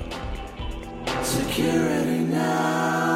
Security now.